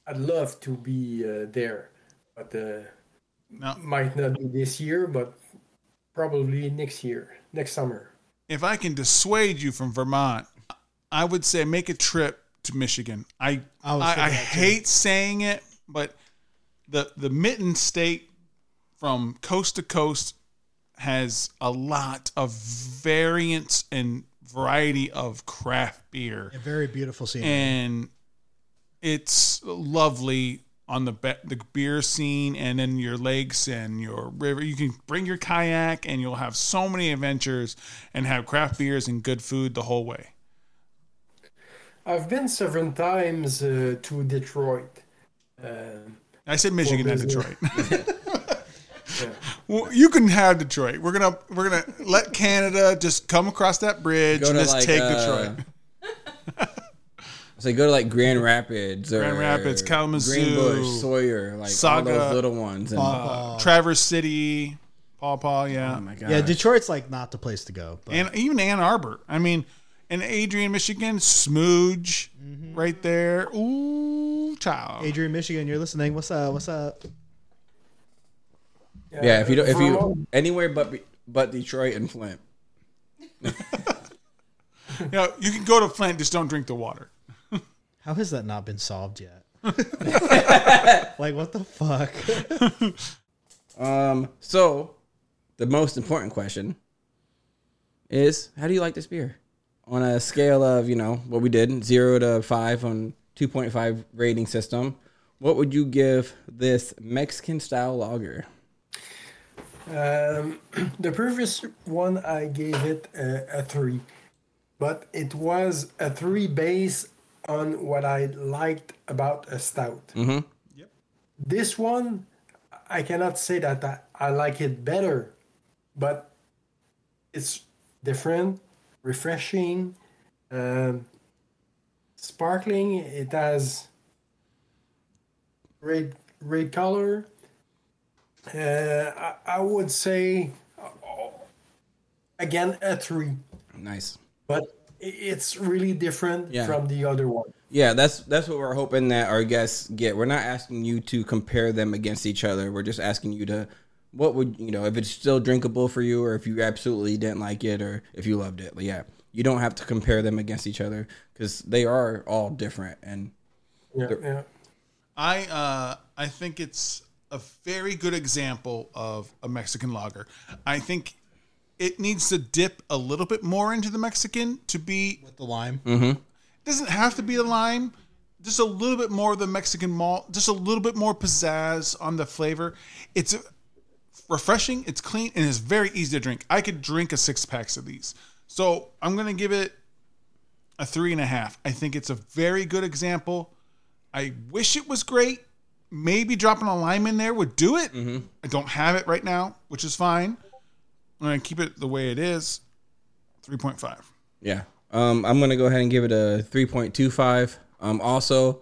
I'd love to be uh, there, but uh, Now, might not be this year, but probably next year, next summer. if I can dissuade you from Vermont, I would say make a trip to Michigan. I I I, I thinking that too. hate saying it, but the the Mitten State from coast to coast has a lot of variance and variety of craft beer, A very beautiful scene. and it's lovely on the be- the beer scene and then your lakes and your river. You can bring your kayak and you'll have so many adventures and have craft beers and good food the whole way. I've been several times uh, to Detroit. Um I said Michigan, not business. Detroit. Well, you can have Detroit. We're gonna we're gonna let Canada just come across that bridge and just like take uh, Detroit. So go to like Grand Rapids or Grand Rapids, Kalamazoo, Greenbush, Sawyer, like Saga, all those little ones. And, Paw Uh, Paw. Traverse City, Paw Paw, yeah, oh my god. yeah, Detroit's like not the place to go. But and even Ann Arbor. I mean, in Adrian, Michigan, Smooge, Mm-hmm. right there. Ooh, child. Adrian, Michigan, you're listening. What's up? What's up? Yeah, if you don't, if you anywhere but but Detroit and Flint. You know, you can go to Flint, just don't drink the water. How has that not been solved yet? like what the fuck? Um. So, the most important question is, how do you like this beer? On a scale of you know what we did, zero to five on two point five rating system, what would you give this Mexican style lager? Um, the previous one I gave it a, a three, but it was a three based on what I liked about a stout. Mhm. This one, I cannot say that I, I like it better, but it's different, refreshing, um, sparkling. It has red red color. Uh, I, I would say uh, again a three, Nice. but it's really different Yeah. from the other one. Yeah, that's that's what we're hoping that our guests get. We're not asking you to compare them against each other. We're just asking you to what would you know if it's still drinkable for you, or if you absolutely didn't like it, or if you loved it. But yeah, you don't have to compare them against each other because they are all different. And Yeah, yeah. I uh, I think it's a very good example of a Mexican lager. I think it needs to dip a little bit more into the Mexican to be. With the lime. Mm-hmm. It doesn't have to be the lime. Just a little bit more of the Mexican malt. Just a little bit more pizzazz on the flavor. It's refreshing. It's clean and it's very easy to drink. I could drink a six packs of these. So I'm gonna give it a three and a half. I think it's a very good example. I wish it was great. Maybe dropping a lime in there would do it. I don't have it right now, which is fine. I'm gonna keep it the way it is. Three point five. yeah, um, I'm gonna go ahead and give it a three point two five. Um, also,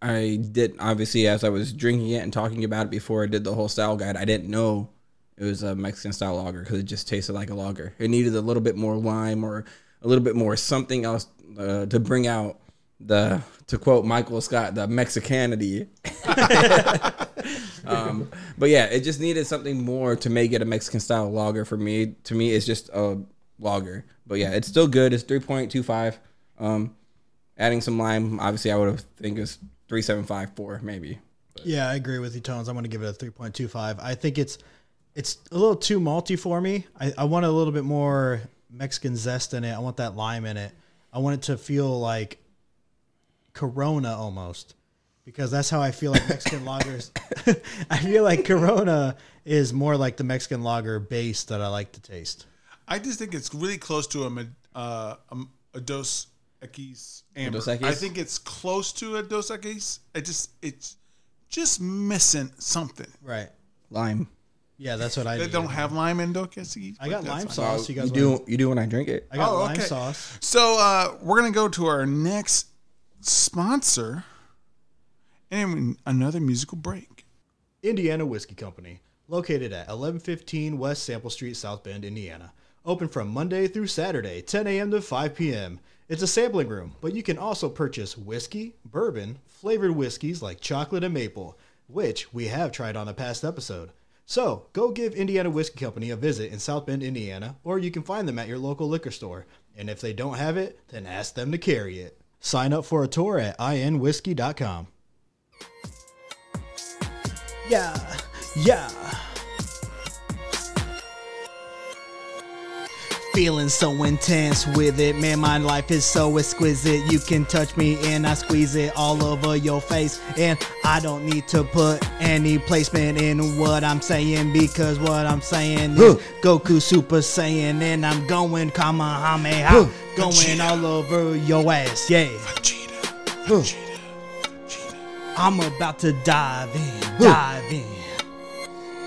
I did obviously as I was drinking it and talking about it before I did the whole style guide. I didn't know it was a Mexican style lager because it just tasted like a lager. It needed a little bit more lime or a little bit more something else uh, to bring out the to quote Michael Scott the Mexicanity. um, but yeah, it just needed something more to make it a Mexican style lager for me. To me, it's just a lager. But yeah, it's still good. It's three point two five. Um, adding some lime, obviously, I would have think it's three seven five four maybe. Yeah, I agree with you, Tones. I'm going to give it a 3.25. I think it's it's a little too malty for me. I, I want a little bit more Mexican zest in it. I want that lime in it. I want it to feel like Corona almost, because that's how I feel like Mexican lagers. I feel like Corona is more like the Mexican lager base that I like to taste. I just think it's really close to a med- uh, a, a Dos Equis amber. Dos Equis? I think it's close to a Dos Equis. It just it's just missing something. Right. Lime. Yeah, that's what I. They do. don't have lime in Dos Equis. I got lime sauce. You you do you do when I drink it? I got Oh, lime okay. sauce. So uh, we're gonna go to our next sponsor, and another musical break. Indiana Whiskey Company, located at 1115 West Sample Street, South Bend, Indiana. Open from Monday through Saturday, 10 a.m. to 5 p.m. It's a sampling room, but you can also purchase whiskey, bourbon, flavored whiskeys like chocolate and maple, which we have tried on a past episode. So go give Indiana Whiskey Company a visit in South Bend, Indiana, or you can find them at your local liquor store. And if they don't have it, then ask them to carry it. Sign up for a tour at inwhiskey.com. Yeah, yeah. Feeling so intense with it, man. My life is so exquisite. You can touch me and I squeeze it all over your face. And I don't need to put any placement in what I'm saying because what I'm saying is Goku Super Saiyan. And I'm going Kamehameha, going all over your ass. Yeah. I'm about to dive in, dive in.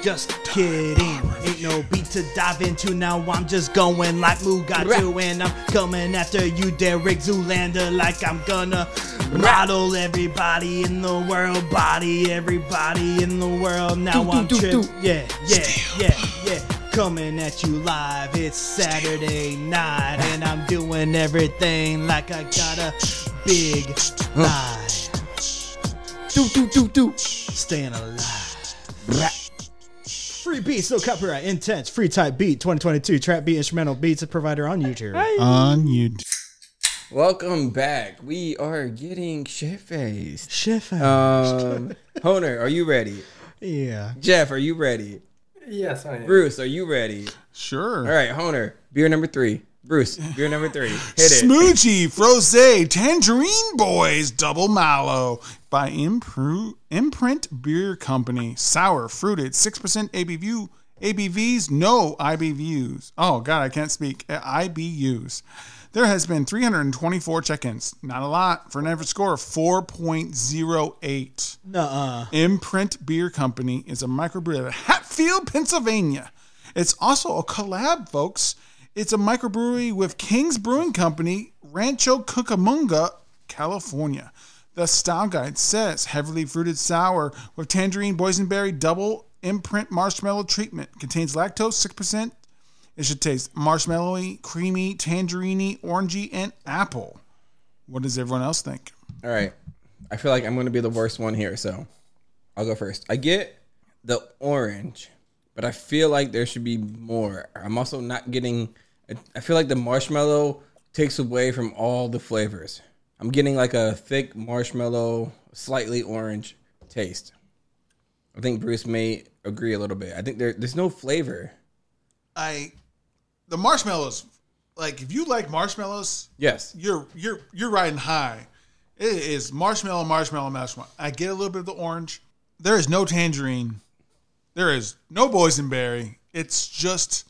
Just kidding. Ain't no beat to dive into. Now I'm just going like Mugatu. And I'm coming after you, Derek Zoolander. Like I'm gonna rattle everybody in the world. Body everybody in the world. Now I'm trip. Yeah, yeah, yeah, yeah. Coming at you live. It's Saturday night. And I'm doing everything like I got a big life. Do, do, do, do. Staying alive. Free beats, no copyright, intense, free type beat, 2022, trap beat, instrumental beats, provider on YouTube. On YouTube. Welcome back. We are getting shit faced. Chef. Um, Honer, are you ready? yeah. Jef, are you ready? Yes, I am. Bruce, are you ready? Sure. All right, Honer, beer number three. Bruce, beer number three. Hit it. Schmoojee Frosé, Tangerine Boys Double Mallow by Impru- Imprint Beer Company. Sour, fruited, 6% ABV, ABVs, no IBVs. Oh, God, I can't speak. Uh, IBUs. There has been 324 check-ins. Not a lot for an average score of 4.08. Nuh-uh. Imprint Beer Company is a microbrewery out of Hatfield, Pennsylvania. It's also a collab, folks. It's a microbrewery with King's Brewing Company, Rancho Cucamonga, California. The style guide says heavily fruited sour with tangerine boysenberry double imprint marshmallow treatment. Contains lactose 6%. It should taste marshmallowy, creamy, tangerine orangey, and apple. What does everyone else think? All right. I feel like I'm going to be the worst one here, so I'll go first. I get the orange, but I feel like there should be more. I'm also not getting. I feel like the marshmallow takes away from all the flavors. I'm getting like a thick marshmallow, slightly orange taste. I think Bruce may agree a little bit. I think there, there's no flavor. I the marshmallows like if you like marshmallows, Yes. you're you're you're riding high. It is marshmallow, marshmallow, marshmallow. I get a little bit of the orange. There is no tangerine. There is no boysenberry. It's just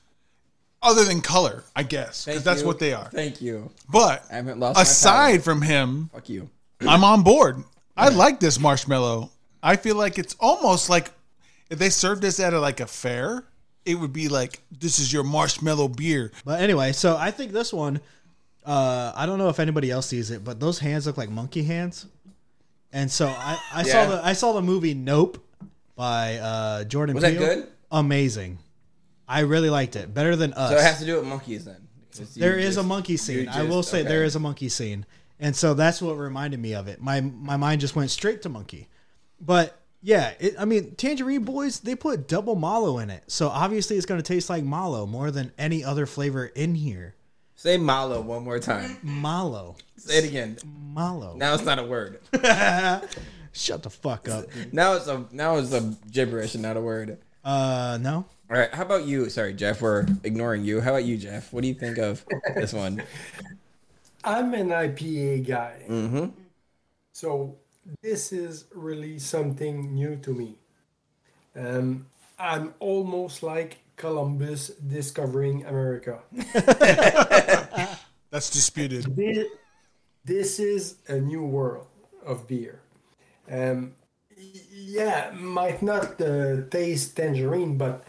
other than color, I guess, because that's you. what they are. Thank you. But I haven't lost aside from him, Fuck you. I'm on board. I like this marshmallow. I feel like it's almost like if they served this at a, like a fair, it would be like this is your marshmallow beer. But anyway, so I think this one, uh, I don't know if anybody else sees it, but those hands look like monkey hands. And so I, I Yeah. saw the I saw the movie Nope by uh, Jordan. Was that good? Amazing. I really liked it. Better than us. So it has to do with monkeys then. There is a monkey scene. you I will say okay. there is a monkey scene, and so that's what reminded me of it. My my mind just went straight to monkey, but yeah, it, I mean Tangerine Boys they put double malo in it, so obviously it's going to taste like malo more than any other flavor in here. Say malo one more time. Malo. Say it again. Malo. Now it's not a word. Shut the fuck up. Now it's a now it's a gibberish and not a word. Uh, no. All right. How about you? Sorry, Jef. We're ignoring you. How about you, Jef? What do you think of this one? I'm an IPA guy. Mm-hmm. So this is really something new to me. Um, I'm almost like Columbus discovering America. That's disputed. This, this is a new world of beer. Um, yeah, might not uh, taste tangerine, but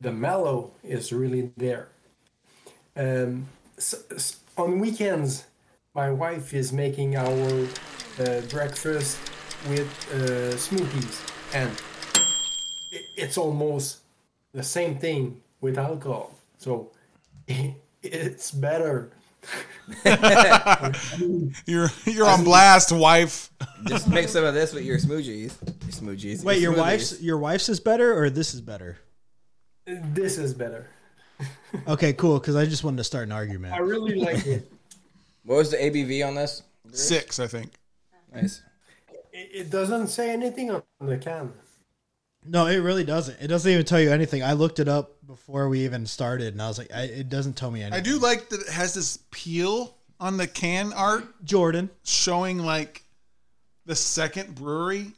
the mellow is really there. Um, s s- on weekends, my wife is making our uh, breakfast with uh, smoothies, and i it's almost the same thing with alcohol. So it's better. You're you're on blast, wife. Just mix some of this with your smoochies. Your smoochies. Wait, your smoothies. wife's your wife's is better or this is better? This is better. Okay, cool. Because I just wanted to start an argument. I really like it. What was the ABV on this? Six, I think. Nice. it. It doesn't say anything on the can. No, it really doesn't. It doesn't even tell you anything. I looked it up before we even started, and I was like, I, it doesn't tell me anything. I do like that it has this peel on the can art Jordan. showing like the second brewery.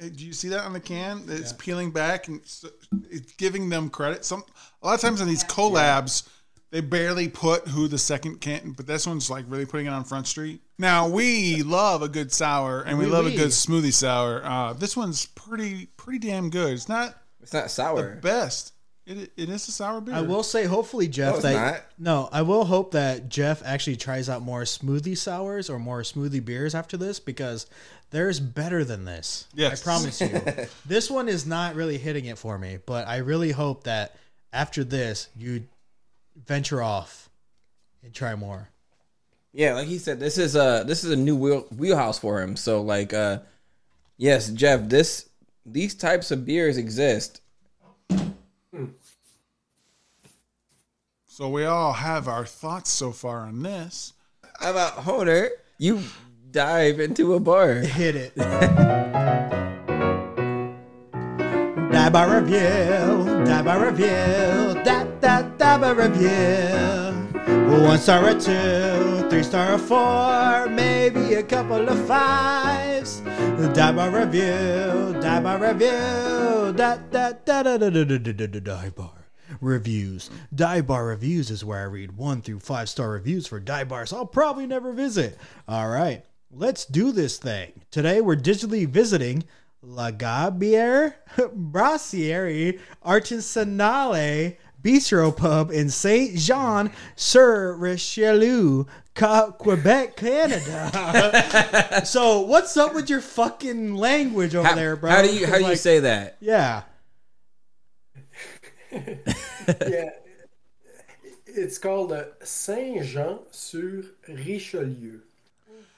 Do you see that on the can? It's peeling back and it's, it's giving them credit. Some a lot of times on these collabs, they barely put who the second can, but this one's like really putting it on Front Street. Now we love a good sour and we Oui, love oui. a good smoothie sour. Uh, this one's pretty pretty damn good. It's not It's not the sour. best. It, it is a sour beer. I will say, hopefully, Jef. No, that not. no, I will hope that Jef actually tries out more smoothie sours or more smoothie beers after this because there's better than this. Yes. I promise you. this one is not really hitting it for me, but I really hope that after this you venture off and try more. Yeah, like he said, this is a this is a new wheel, wheelhouse for him. So like, uh, yes, Jef, this these types of beers exist. So we all have our thoughts so far on this. How about Honer? You dive into a bar. Hit it. Die by review, die by review, da die by review. One star or two, three star or four, maybe a couple of fives. Die by review, die by review, da da da da da da da die bar. Reviews. Dive Bar Reviews is where I read one through five star reviews for dive bars I'll probably never visit. All right, let's do this thing. Today we're digitally visiting La Gabière Brasserie Artisanale Bistro Pub in Saint Jean sur Richelieu, Quebec, Canada. so what's up with your fucking language over How, there, bro? how do you how do you Like, say that? Yeah. yeah. It's called uh, Saint Jean sur Richelieu.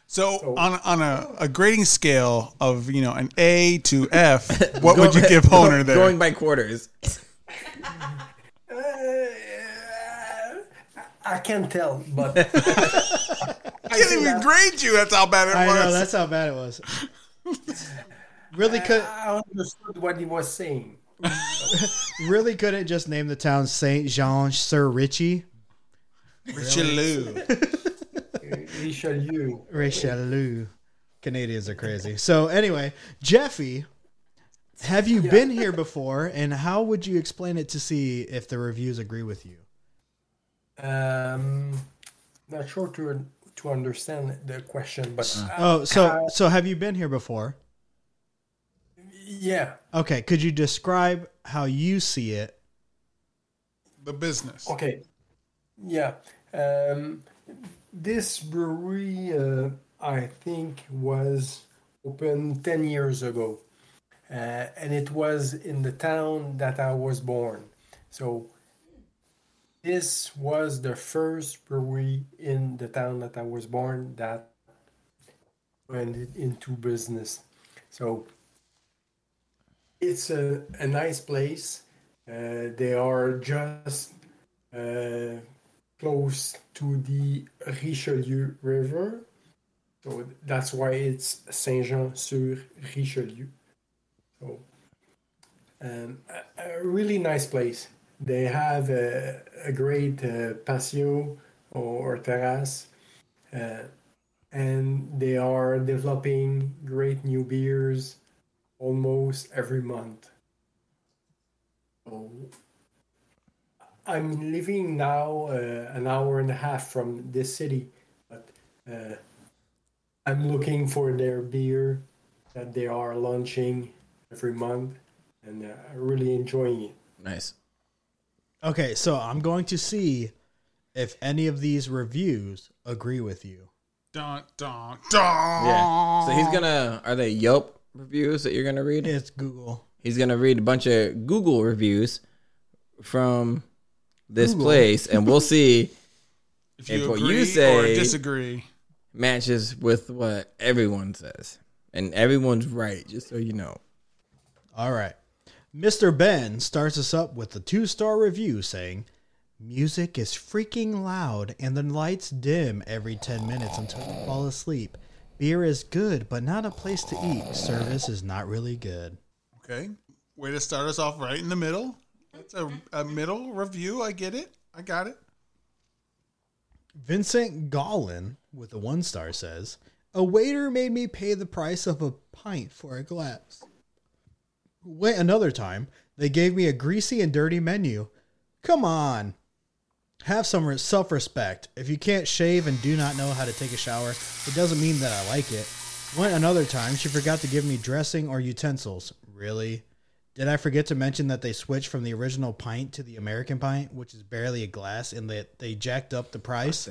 So on on a, a grading scale of you know an A to F, what would you give Honer there? Going by quarters. Uh, I can't tell, but I can't even grade you. That's how bad it I was. know that's how bad it was. really could I understood what he was saying. really couldn't just name the town Saint Jean Sir Richie Richelieu. Richelieu. Richelieu. Canadians are crazy. So anyway, Jeffy, have you been here before, and how would you explain it to see if the reviews agree with you? Um, not sure to to understand the question, but uh, Oh, so so have you been here before? yeah. Okay, could you describe how you see it? the business. Okay. Yeah. Um, this brewery, uh, I think, was opened 10 years ago. Uh, and it was in the town that I was born. So this was the first brewery in the town that I was born that went into business. So it's a, a nice place. Uh, they are just uh, close to the Richelieu River. So that's why it's Saint Jean sur Richelieu. So, um, a, a really nice place. They have a, a great uh, patio or terrace, uh, and they are developing great new beers almost every month. I'm living now uh, an hour and a half from this city, but uh, I'm looking for their beer that they are launching every month, and uh, I'm really enjoying it. Nice. Okay, so I'm going to see if any of these reviews agree with you. Dun, dun, dun. Yeah. So he's gonna. Are they Yelp reviews that you're gonna read? It's Google. He's gonna read a bunch of Google reviews from this Google. place, and we'll see If you If what you say- or disagree. Matches with what everyone says, and everyone's right. Just so you know. All right. Mr. Ben starts us up with a two star review saying, Music is freaking loud and the lights dim every 10 minutes until you fall asleep. Beer is good, but not a place to eat. Service is not really good. Okay. Way to start us off right in the middle. That's a, a middle review. I get it. I got it. Vincent Gollin with a one star says, A waiter made me pay the price of a pint for a glass. Wait, another time, they gave me a greasy and dirty menu. Come on. Have some self respect. If you can't shave and do not know how to take a shower, it doesn't mean that I like it. Went another time, she forgot to give me dressing or utensils. Really? Did I forget to mention that they switched from the original pint to the American pint, which is barely a glass, and that they jacked up the price?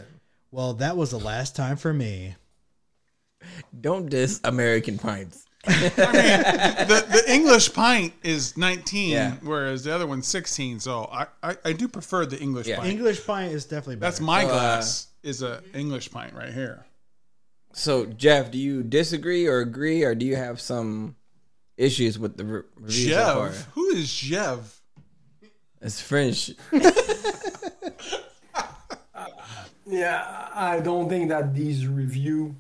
Well, that was the last time for me. Don't diss American pints. The the English pint is 19, Yeah. whereas the other one's 16. So I, I, I do prefer the English Yeah. pint. English pint is definitely better. That's my So, uh, glass is a English pint right here. So, Jef, do you disagree or agree, or do you have some issues with the re- review so far? Jev. Who is Jev? It's French. Yeah, I don't think that these review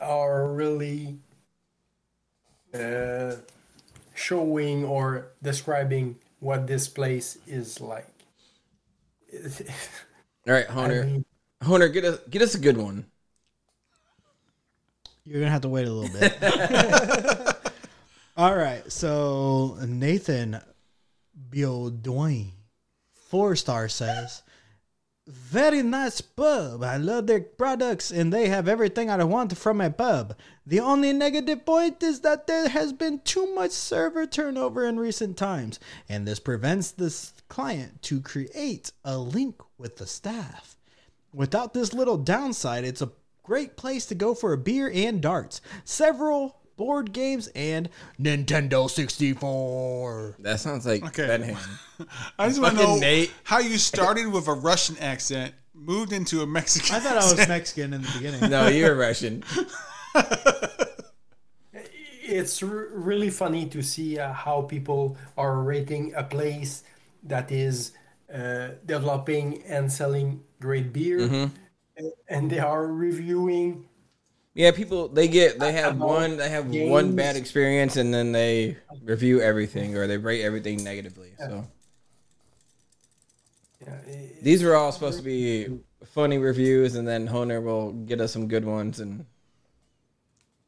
are really uh, showing or describing what this place is like. All right, I Hunter. mean, Hunter, get us get us a good one. You're gonna have to wait a little bit. All right, so Nathan Biodoin, four star says, "Very nice pub. I love their products, and they have everything I want from a pub. The only negative point is that there has been too much server turnover in recent times, and this prevents this client to create a link with the staff." Without this little downside, it's a great place to go for a beer and darts, several board games, and Nintendo 64. That sounds like Okay. Benham. I just want to know Nate. how you started with a Russian accent, moved into a Mexican. I thought I was. Mexican in the beginning. No, you're Russian. it's r- really funny to see uh, how people are rating a place that is uh, developing and selling great beer, Mm-hmm. and they are reviewing. Yeah, people they get they have one they have one bad experience and then they review everything or they rate everything negatively. So. Yeah, it- these are all supposed to be funny reviews, and then Honer will get us some good ones, and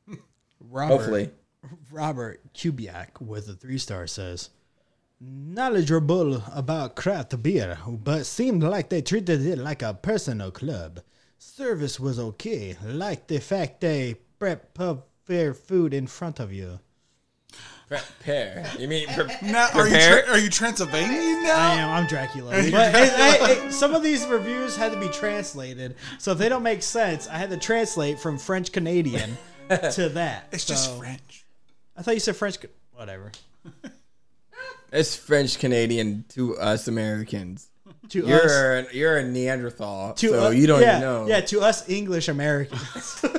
Robert, hopefully, Robert Kubiak with a three star says, knowledgeable about craft beer, but seemed like they treated it like a personal club. Service was okay, like the fact they prep pub fair food in front of you. prepare. You mean pre- Now, are you prepare? tra- are you Transylvanian now? I am. I'm Dracula. But it, it- it- some of these reviews had to be translated, so if they don't make sense, I had to translate from French Canadian to that. It's just So- French. I thought you said French. Whatever. It's French Canadian to us Americans. To You're a, you're a Neanderthal, to so us- you don't yeah, even know. Yeah, to us English Americans.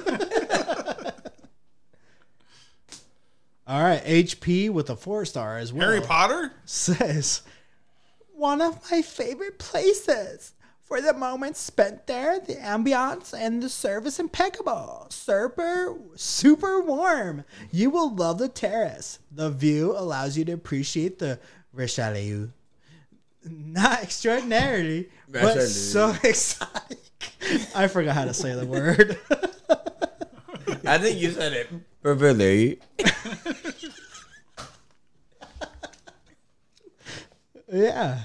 All right, HP with a four star as well. Harry Potter? says, One of my favorite places. For the moments spent there, the ambiance and the service impeccable. Super, super warm. You will love the terrace. The view allows you to appreciate the Richelieu. Not extraordinarily, but so exciting. I forgot how to say the word. I think you said it perfectly. yeah.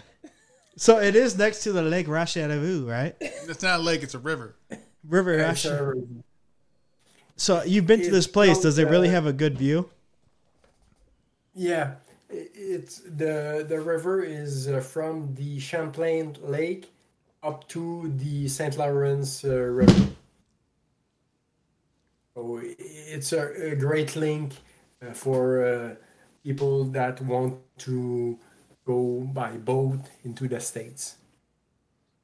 So it is next to the Lake Richelieu, right? It's not a lake, it's a river. River it's, uh, So you've been to this place. Does it really have a good view? Yeah, i- it's the the river is uh, from the Champlain Lake up to the Saint Lawrence uh, River. So it's a, a great link uh, for uh, people that want to go by boat into the states.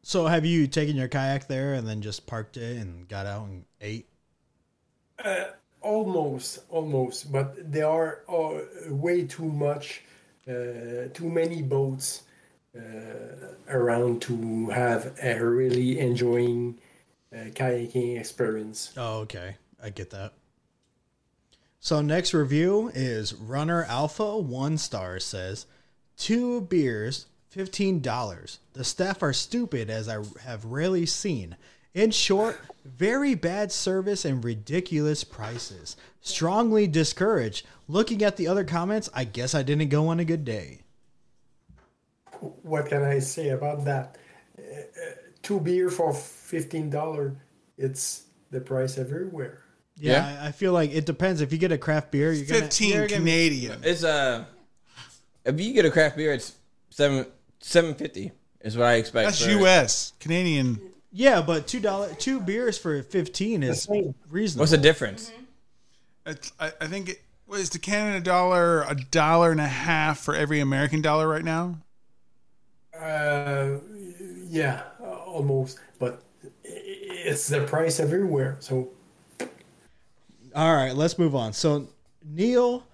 So have you taken your kayak there and then just parked it and got out and ate? Almost, almost, but there are uh, way too much, uh, too many boats uh, around to have a really enjoying uh, kayaking experience. Oh, okay. I get that. So next review is Runner Alpha One Star says two beers, fifteen dollars. The staff are stupid as I have rarely seen. In short, very bad service and ridiculous prices. Strongly discouraged. Looking at the other comments, I guess I didn't go on a good day. What can I say about that? Uh, two beer for fifteen dollar. It's the price everywhere. Yeah, Yeah. I, I feel like it depends. If you get a craft beer, you're gonna Fifteen you're gonna- Canadian. It's uh, if you get a craft beer, it's seven seven fifty is what I expect. That's for- U.S. Canadian. Yeah, but two dollar two beers for fifteen is reasonable. What's the difference? It's, I, I think it was the Canada dollar a dollar and a half for every American dollar right now. Uh, yeah, almost, but it's the price everywhere. So All right, let's move on. So Neil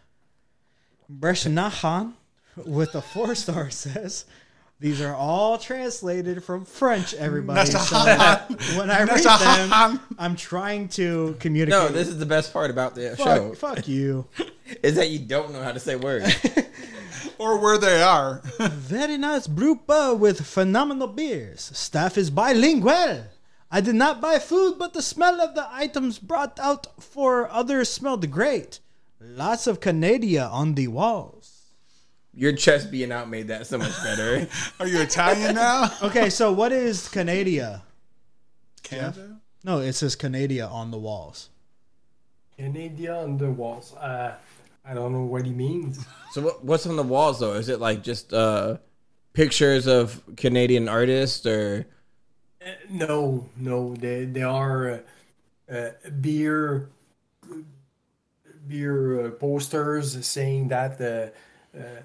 Breshnahan with a four star says these are all translated from French. Everybody, so when I read them, I'm trying to communicate. No, this is the best part about the show fuck, fuck you. is that you don't know how to say words. Or where they are. Very nice brewpa uh, with phenomenal beers. Staff is bilingual. I did not buy food, but the smell of the items brought out for others smelled great. Lots of Canadia on the walls. Your chest being out made that so much better. Are you Italian now? Okay, so what is Canadia? Canada. No, it says Canada on the walls. Canada on the walls. Uh, I don't know what he means. so what, what's on the walls though? Is it like just uh pictures of Canadian artists or Uh, no, no, they they are uh, uh, beer beer uh, posters saying that uh, uh,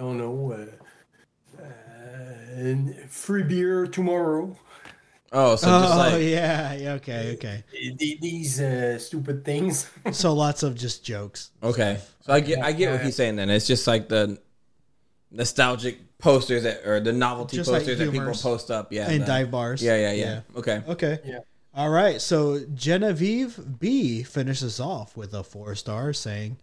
I don't know uh, uh, free beer tomorrow. oh, so just oh like yeah, yeah, okay, okay. These uh, stupid things. So lots of just jokes. okay. So I get I get what he's saying. Then it's just like the nostalgic posters that or the novelty Just like posters that people post up. Yeah, and the- dive bars. Yeah, yeah, yeah. Okay. Okay. Yeah. All right. So Genevieve B finishes off with a four star saying,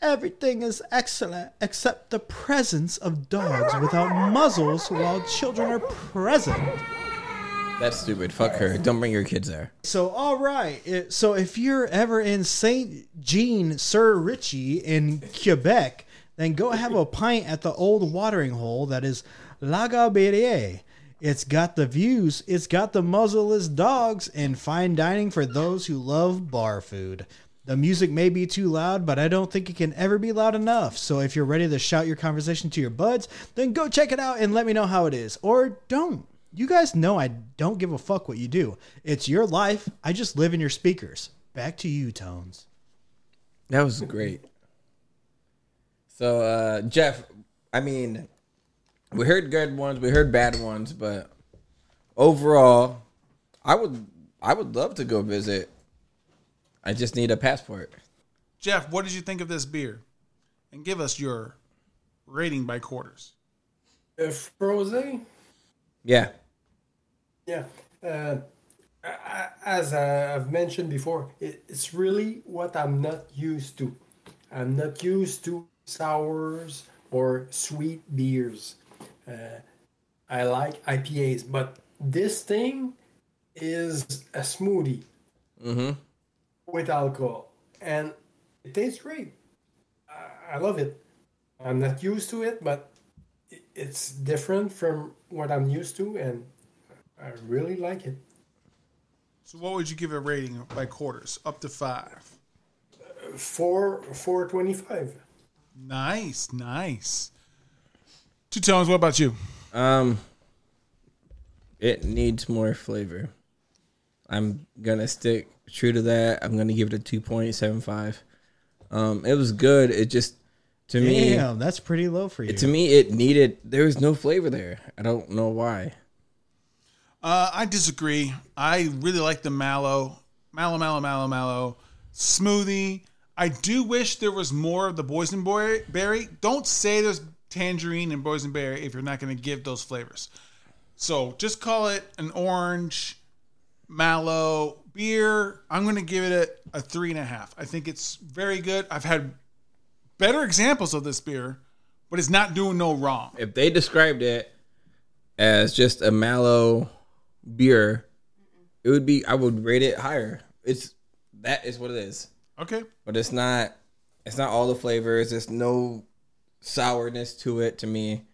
Everything is excellent except the presence of dogs without muzzles while children are present. That's stupid. Fuck her. Don't bring your kids there. So, all right. So, if you're ever in Saint Jean Sir Richie in Quebec, then go have a pint at the old watering hole that is La Gaberie. It's got the views, it's got the muzzleless dogs, and fine dining for those who love bar food. The music may be too loud, but I don't think it can ever be loud enough. So if you're ready to shout your conversation to your buds, then go check it out and let me know how it is. Or don't. You guys know I don't give a fuck what you do. It's your life. I just live in your speakers. Back to you, Tones. That was great. So, uh, Jef, I mean, we heard good ones, we heard bad ones, but overall, I would, I would love to go visit. I just need a passport. Jef, what did you think of this beer? And give us your rating by quarters. If Frozen. Yeah, Yeah. Uh, I- I- as I- I've mentioned before, it's really what I'm not used to. I'm not used to sours or sweet beers. Uh, I like IPAs, but this thing is a smoothie with alcohol, and it tastes great. I, I love it. I'm not used to it, but it- it's different from what I'm used to, and I really like it. So, what would you give a rating by quarters? Up to five. Four four twenty five. Nice, nice. Two tones. What about you? um, it needs more flavor. I'm gonna stick true to that. I'm gonna give it a two point seven five. Um, it was good. It just To me, Damn, that's pretty low for you. to me, it needed. There was no flavor there. I don't know why. Uh, I disagree. I really like the mallow, mallow, mallow, mallow, mallow smoothie. I do wish there was more of the boysenberry. Don't say there's tangerine and boysenberry if you're not going to give those flavors. So just call it an orange mallow beer. I'm going to give it a, a three and a half. I think it's very good. I've had better examples of this beer, but it's not doing no wrong. If they described it as just a mallow beer, it would be. I would rate it higher. It's that is what it is. Okay. but it's not it's not all the flavors there's no sourness to it to me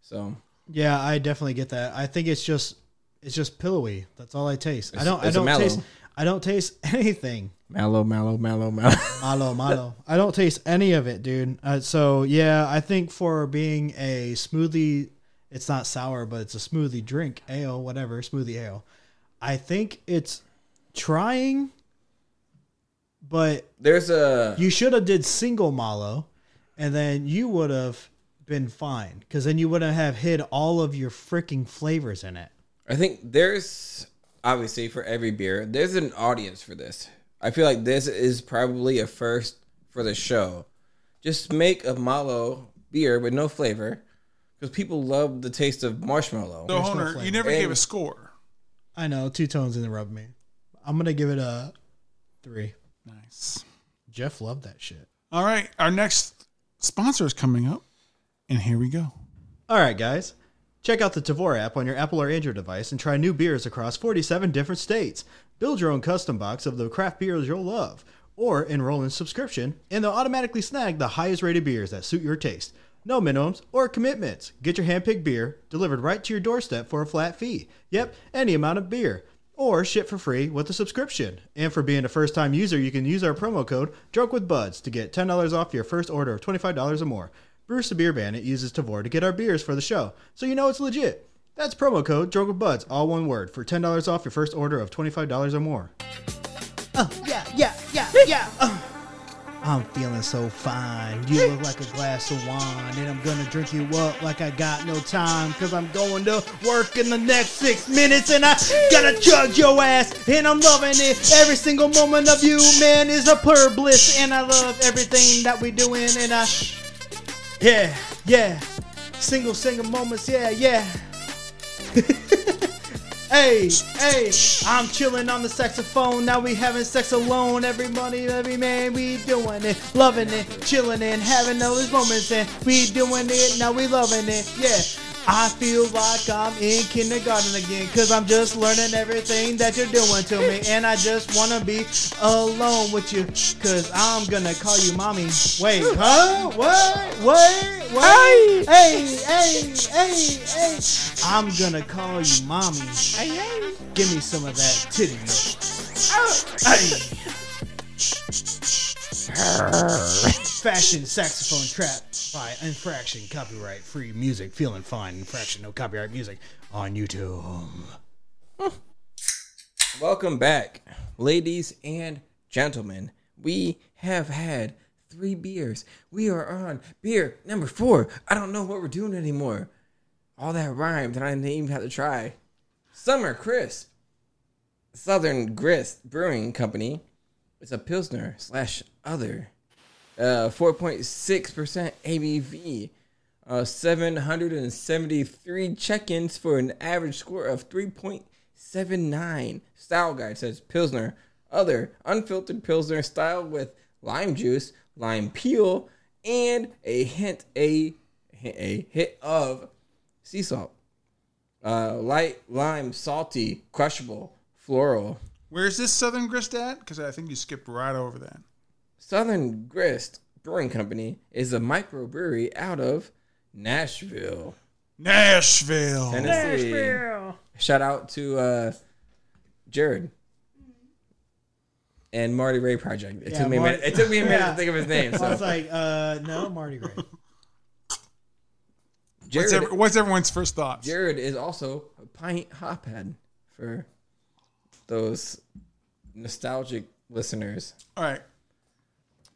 so Yeah, I definitely get that. I think it's just it's just pillowy. That's all I taste. I don't I don't taste I don't taste anything. mallow mallow mallow mallow mallow, mallow. I don't taste any of it, dude. Uh, so yeah, I think for being a smoothie, it's not sour, but it's a smoothie drink, ale, whatever, smoothie ale. I think it's trying, but there's a you should have did single mallow, and then you would have been fine, because then you wouldn't have hid all of your freaking flavors in it. I think there's obviously for every beer there's an audience for this i feel like this is probably a first for the show just make a malo beer with no flavor because people love the taste of marshmallow So, no Honer, flavor. you never gave a score. I know two tones interrupt me. I'm gonna give it a three. Nice. Jef loved that shit. All right, our next sponsor is coming up, and here we go. All right, guys. Check out the Tavour app on your Apple or Android device and try new beers across 47 different states. Build your own custom box of the craft beers you'll love, or enroll in subscription, and they'll automatically snag the highest rated beers that suit your taste. No minimums or commitments. Get your handpicked beer delivered right to your doorstep for a flat fee. Yep, any amount of beer. Or ship for free with a subscription. And for being a first time user, you can use our promo code Drunk with Buds to get $10 off your first order of $25 or more. Bruce the Beer Bandit uses Tavour to get our beers for the show, so you know it's legit. That's promo code Drunk with Buds, all one word, for $10 off your first order of $25 or more. Oh, yeah, yeah, yeah, yeah. uh. I'm feeling so fine. You look like a glass of wine, and I'm gonna drink you up like I got no time. Cause I'm going to work in the next six minutes, and I gotta chug your ass, and I'm loving it. Every single moment of you, man, is a pure bliss, and I love everything that we're doing, and I, yeah, yeah, single, single moments, yeah, yeah. Hey, hey, I'm chilling on the saxophone. Now we having sex alone. Every money, every man, we doing it, loving it, chilling and having all these moments. And we doing it, now we loving it. Yeah, I feel like I'm in kindergarten again. Cause I'm just learning everything that you're doing to me. And I just wanna be alone with you. Cause I'm gonna call you mommy. Wait, huh? What? Wait, wait. Hey, hey, hey, hey. I'm gonna call you mommy. Hey, hey. Give me some of that titty milk. Oh. Hey. Fashion saxophone trap by Infraction. Copyright free music. Feeling fine. Infraction. No copyright music on YouTube. Welcome back, ladies and gentlemen. We have had three beers. We are on beer number four. I don't know what we're doing anymore. All that rhymed, that I didn't even have to try. Summer Crisp, Southern Grist Brewing Company. It's a Pilsner slash other. Uh, 4.6% ABV. Uh, 773 check-ins for an average score of 3.79. Style guide says Pilsner, other unfiltered Pilsner style with lime juice, lime peel, and a hint a a hit of sea salt. Uh, light lime, salty, crushable, floral. Where's this Southern Grist at? Because I think you skipped right over that. Southern Grist Brewing Company is a microbrewery out of Nashville, Nashville. Tennessee. Shout out to uh, Jared and Marty Ray Project. It Yeah, took me a Marty- minute. It took me a minute Yeah. to think of his name. I was like, uh, no, Marty Gray. What's, Jared, what's everyone's first thoughts? Jared is also a pint hophead for those nostalgic listeners. All right.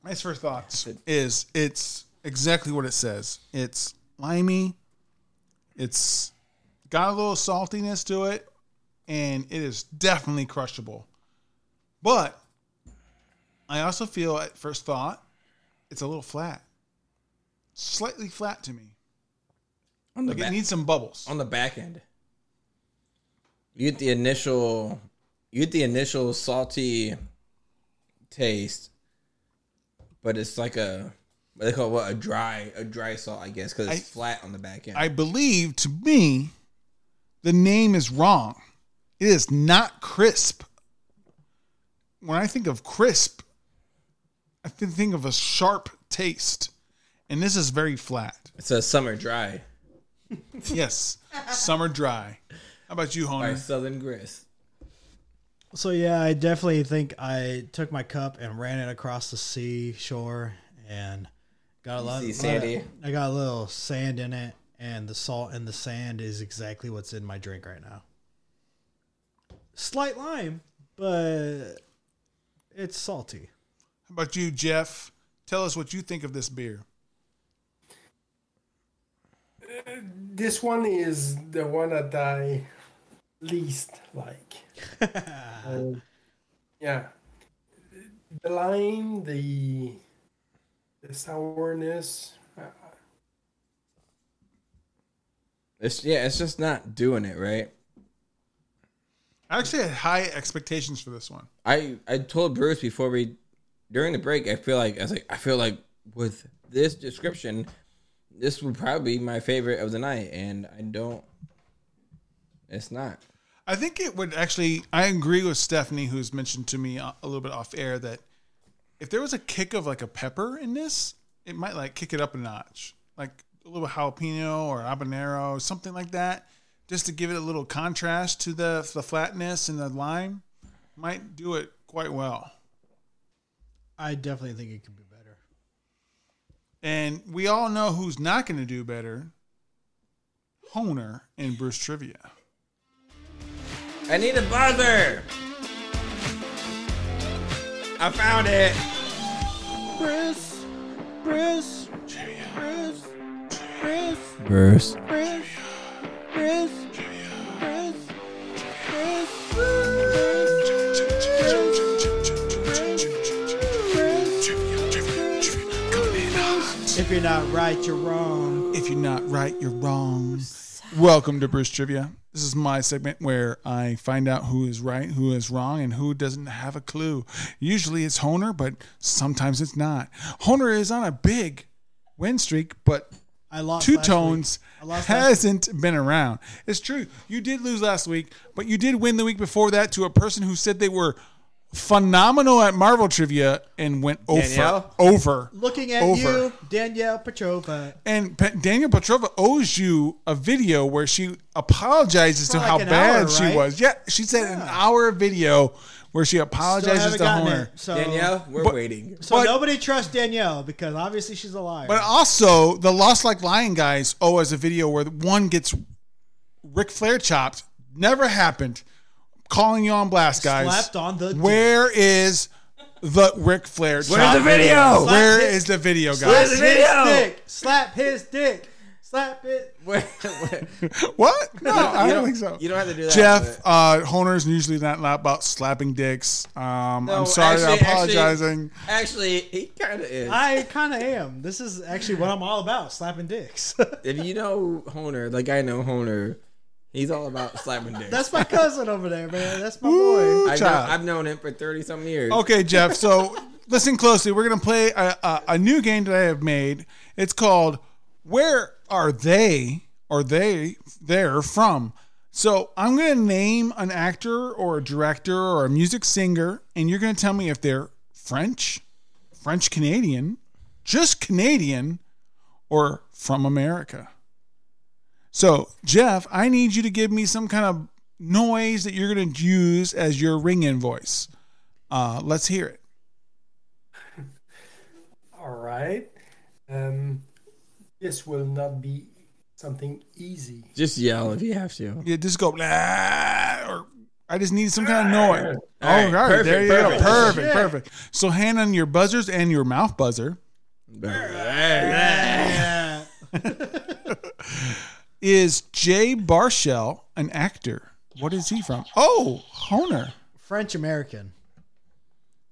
My first thoughts is it's exactly what it says. It's limey. It's got a little saltiness to it, and it is definitely crushable. But I also feel at first thought it's a little flat, slightly flat to me. On the Like it needs some bubbles. on the back end. You get the initial you get the initial salty taste, but it's like a what they call it, what a dry a dry salt, I guess, because it's I- flat on the back end. I believe to me, the name is wrong. It is not crisp. When I think of crisp, I th- think of a sharp taste, and this is very flat. it's a summer dry Yes, summer dry. How about you, by Honer? Southern Grist. So yeah, I definitely think I took my cup and ran it across the seashore and got a lot, of lot sandy? of, I got a little sand in it, and the salt in the sand is exactly what's in my drink right now. Slight lime, but it's salty. How about you, Jef? Tell us what you think of this beer. Uh, this one is the one that I least like. Uh, yeah, the lime, the the sourness. uh, It's yeah, it's just not doing it right. I actually had high expectations for this one. I I told Bruce before we during the break. I feel like I was like I feel like with this description, this would probably be my favorite of the night, and I don't. It's not. I think it would actually. I agree with Stephanie, who's mentioned to me a little bit off air that if there was a kick of like a pepper in this, it might like kick it up a notch, like a little jalapeno or habanero, something like that, just to give it a little contrast to the the flatness and the lime. Might do it quite well. I definitely think it could be better. And we all know who's not going to do better. Honer and Bruce Trivia. I need a buzzer. I found it. Bruce, Bruce, Bruce, Bruce, Bruce. Bruce, Bruce, Bruce, If you're not right, you're wrong. If you're not right, you're wrong. Welcome to Bruce Trivia. This is my segment where I find out who is right, who is wrong, and who doesn't have a clue. Usually it's Honer, but sometimes it's not. Honer is on a big win streak, but I lost Two Tones week. I lost last hasn't been around. It's true. You did lose last week, but you did win the week before that to a person who said they were phenomenal at Marvel trivia and went over. Danielle? Over. Looking at Over. you, Danielle Petrova. And Pe- Daniel Petrova owes you a video where she apologizes For to like how bad hour, she right? was. Yeah, she said an hour video where she apologizes to gotten Homer. it. So, Danielle, we're But- waiting. so but- nobody trusts Danielle because obviously she's a liar. But also, the Lost Like Lion guys owe us a video where one gets Ric Flair chopped. Never happened. Calling you on blast, guys. Slapped on the dick. Where is the Ric Flair chop? Where's the video? Where Slap is the video, Slap guys? the his video? dick. Slap his dick. Slap it. Wait, wait. What? No, I You don't think so. You don't have to do that. Jef, but- uh, Honer's usually not loud about slapping dicks. Um, No, I'm sorry, actually- I'm actually- apologizing. Actually, he kind of is. I kind of am. This is actually what I'm all about: slapping dicks. if you know Honer, like I know Honer, he's all about slapping dicks. That's my cousin over there, man. That's my boy. I've, child. known, I've known him for thirty some years. Okay, Jef. So listen closely. We're gonna play a, a, a new game that I have made. It's called "Where Are They?" Are "They They're From." So I'm gonna name an actor or a director or a music singer, and you're gonna tell me if they're French, French Canadian, just Canadian, or from America. So, Jef, I need you to give me some kind of noise that you're going to use as your ring in voice. Uh, let's hear it. All right. Um, this will not be something easy. Just yell if you have to. Yeah, just go, "Blah," or I just need some kind of noise. All All right, right, perfect, there you perfect. go. Perfect, Shit. perfect. So, hand on your buzzers and your mouth buzzer. Is Jay Baruchel an actor? What is he from? Oh, Honer. French American.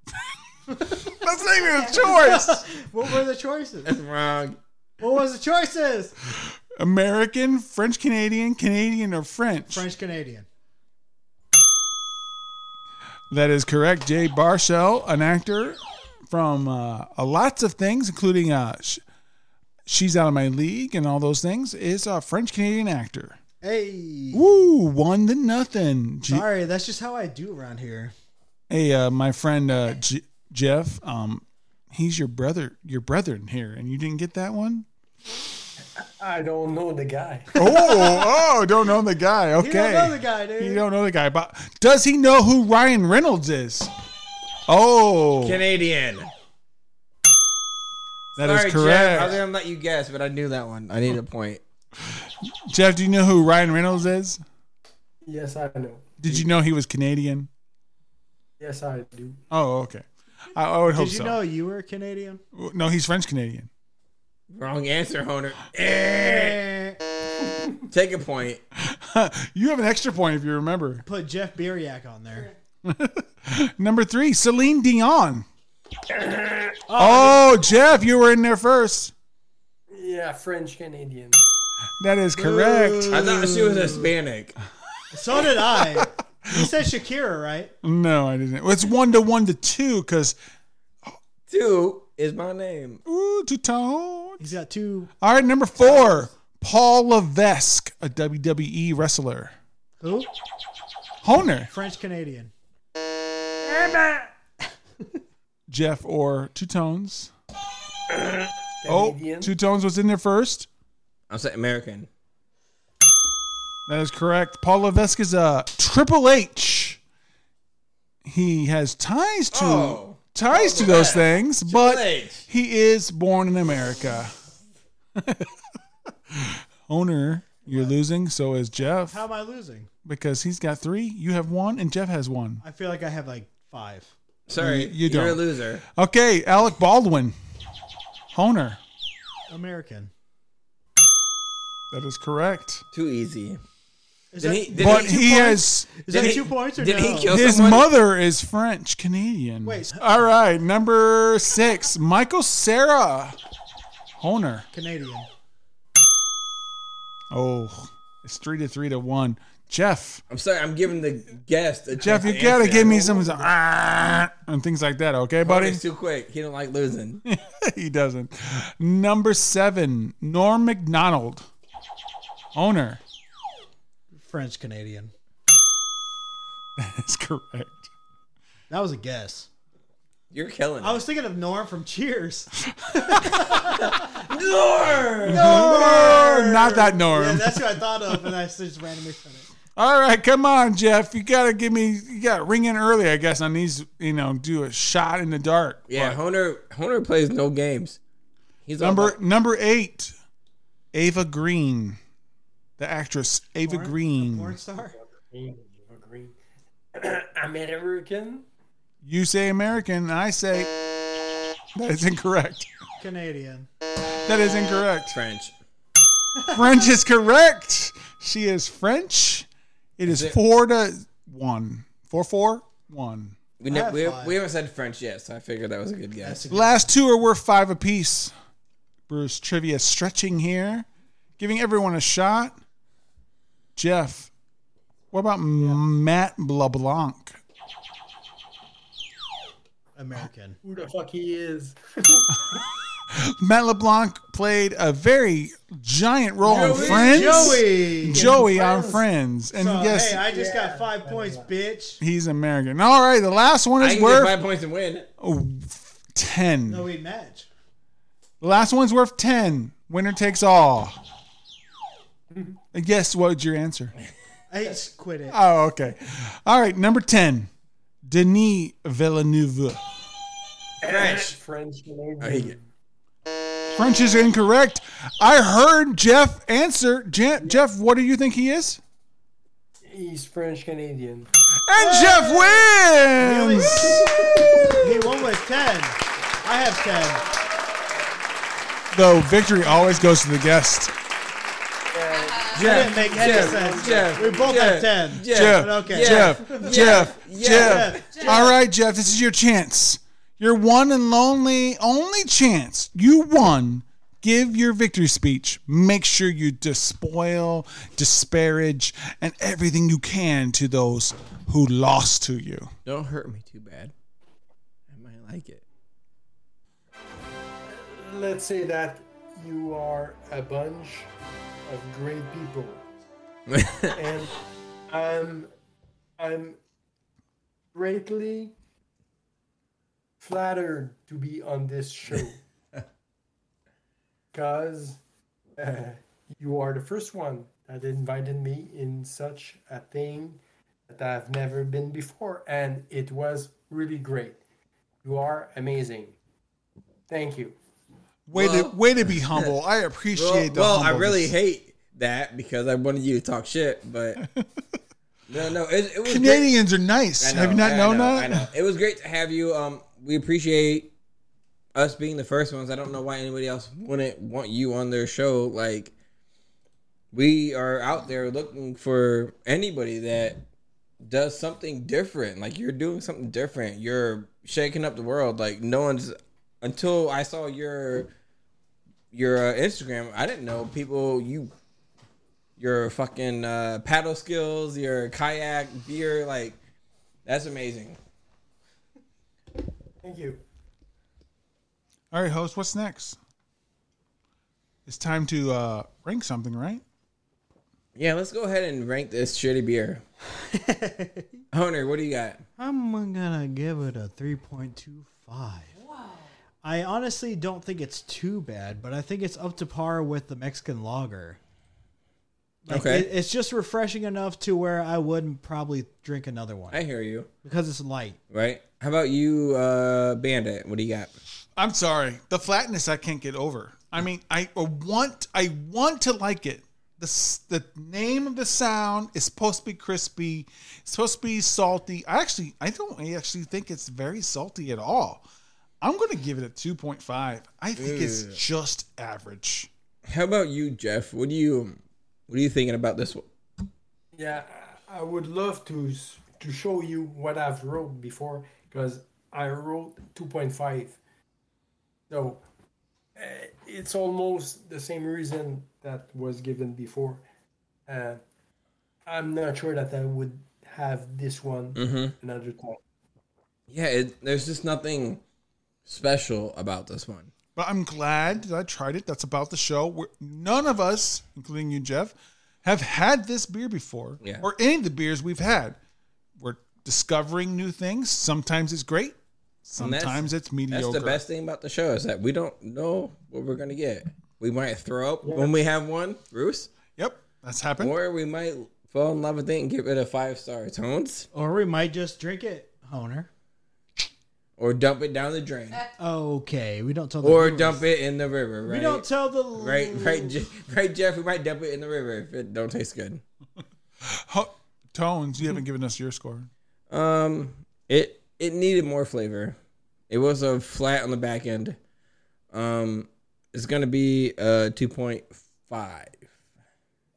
That's not even a choice. What were the choices? That's wrong. What was the choices? American, French Canadian, Canadian, or French? French Canadian. That is correct. Jay Baruchel, an actor from uh, uh, lots of things, including uh, Sh- She's Out of My League and all those things, is a French Canadian actor. Hey. Woo, one to nothing. G- Sorry, that's just how I do around here. hey, uh, my friend uh, J- Jef, um, he's your brother, your brethren here, and you didn't get that one. I don't know the guy. Oh, oh, don't know the guy. Okay, You don't know the guy, dude. You don't know the guy, but does he know who Ryan Reynolds is? Oh, Canadian. That is Sorry, correct. Jef. I was gonna let you guess, but I knew that one. I need a point. Jef, do you know who Ryan Reynolds is? Yes, I know. Did you know he was Canadian? Yes, I do. Oh, okay. I, I would hope Did you so. know you were Canadian? no, he's French Canadian. Wrong answer, Honer. Eh. Take a point. you have an extra point if you remember. Put Jeff Biriak on there. Number three, Celine Dion. Oh, oh, Jef, you were in there first. Yeah, French Canadian. That is correct. I thought she was Hispanic. So did I. You said Shakira, right? No, I didn't. It's one to one to two because Two is my name. ooh, two tone. He's got two. All right, number four, Paul Levesque, a WWE wrestler. Who? Honer, French Canadian. Jef, or two tones. oh, Two tones was in there first. I'm saying American. That is correct. Paul Levesque is a Triple H. He has ties to Oh. ties to oh, those things, but H. he is born in America. Honer, you're losing. So is Jef How am I losing? because he's got three. You have one, and Jef has one. I feel like I have like five. Sorry, You- you you, are a loser. Okay, Alec Baldwin. Honer, American. That is correct. Too easy. Is Did that, he? Did But he, he has is that he- two points or did no? he kill his someone? mother is French Canadian. Wait. All right, number six, Michael Cera. Honer, Canadian. Oh, it's three to three to one. Jef. I'm sorry. I'm giving the guest. A Jef, you gotta answer. give me some ah, and things like that, okay, buddy? Honer's too quick. He don't like losing. he doesn't. Number seven, Norm Macdonald. Honer. French Canadian. That's correct. That was a guess. You're killing. I it. was thinking of Norm from Cheers. Oh, not that Norm. Yeah, that's who I thought of, and I just randomly said it. All right, come on, Jef. You gotta give me. You gotta ring in early, I guess, on these. You know, do a shot in the dark. yeah, But Honer. Honer plays no games. He's number about- number eight, Ava Green, the actress Ava Porn- Green. Porn star. Ava Green. American. You say American, I say that is incorrect. Canadian. That is incorrect. French. French is correct. She is French. It is it- four to one. Four four one. We, I ne- have we, we, haven't said French yet, so I figured that was a good guess. That's a Last two are worth five apiece. Bruce trivia stretching here, giving everyone a shot. Jef, what about Matt LeBlanc? American. Who the fuck he is? Matt LeBlanc played a very giant role in Joey. Friends. Joey. Joey on Friends. Friends, and So, yes, hey, I just got five points, bitch. he's American. All right, the last one I is can get worth five points and win. oh, ten. No, we match. The last one's worth 10. Winner takes all. And guess what was your answer? I just quit it. Oh, okay. All right, number 10. Denis Villeneuve. French. French Canadian. He- French is incorrect. I heard Jef answer. Je- Jef, what do you think he is? He's French Canadian. And Jef wins! He won with 10. I have 10. Though victory always goes to the guest. didn't make any Jef, sense. Jef, we both Jef, have 10. Jef, Jef, But okay. Jef, Yeah. Jef, Yeah. Jef, All right, Jef, this is your chance. Your one and lonely, only chance. You won. Give your victory speech. Make sure you despoil, disparage, and everything you can to those who lost to you. Don't hurt me too bad. I might like it. Let's say that you are a bunch of great people, and I'm I'm greatly flattered to be on this show because uh, you are the first one that invited me in such a thing that I've never been before, and it was really great. You are amazing. Thank you. Way Well- to way to be humble. I appreciate the well, I really hate that because I wanted you to talk shit, but no, no, it, it was great. Canadians are nice. Know, Have you not I known know, that? I know. It was great to have you. Um, we appreciate us being the first ones. I don't know why anybody else wouldn't want you on their show. Like, we are out there looking for anybody that does something different. Like, you're doing something different. You're shaking up the world. Like, no one's until I saw your your uh, Instagram. I didn't know people you your fucking uh, paddle skills, your kayak, beer, like that's amazing. Thank you. All right, host. What's next? It's time to uh, rank something, right? Yeah, let's go ahead and rank this shitty beer. Hunter, what do you got? I'm gonna give it a 3.25. I honestly don't think it's too bad, but I think it's up to par with the Mexican lager. Like, Okay. it- it's just refreshing enough to where I wouldn't probably drink another one I hear you. because it's light. Right? How about you, uh, Bandit? What do you got? I'm sorry. The flatness I can't get over. I mean, I want I want to like it. The the name of the sound is supposed to be crispy. It's supposed to be salty. I actually I don't actually think it's very salty at all. I'm going to give it a 2.5. I think it's just average. How about you, Jef? What do you what are you thinking about this one? Yeah, I I would love to to show you what I've wrote before because I wrote 2.5. So uh, it's almost the same reason that was given before. Uh, I'm not sure that I would have this one another time. Yeah, it, there's just nothing special about this one. But I'm glad that I tried it. That's about the show. We're, none of us, including you, Jef, have had this beer before, Yeah. or any of the beers we've had. We're discovering new things. Sometimes it's great. Sometimes it's mediocre. That's the best thing about the show is that we don't know what we're gonna get. We might throw up when we have one, Bruce, Yep, that's happened. or we might fall in love with it and give it a five star tones, Or we might just drink it, Honer. or dump it down the drain, Okay, we don't tell the or viewers. dump it in the river. Right? We don't tell the right, right, Je- right, Jef. We might dump it in the river if it don't taste good. Tones, you haven't given us your score. Um, it it needed more flavor. It was a flat on the back end. Um, it's gonna be a two point five.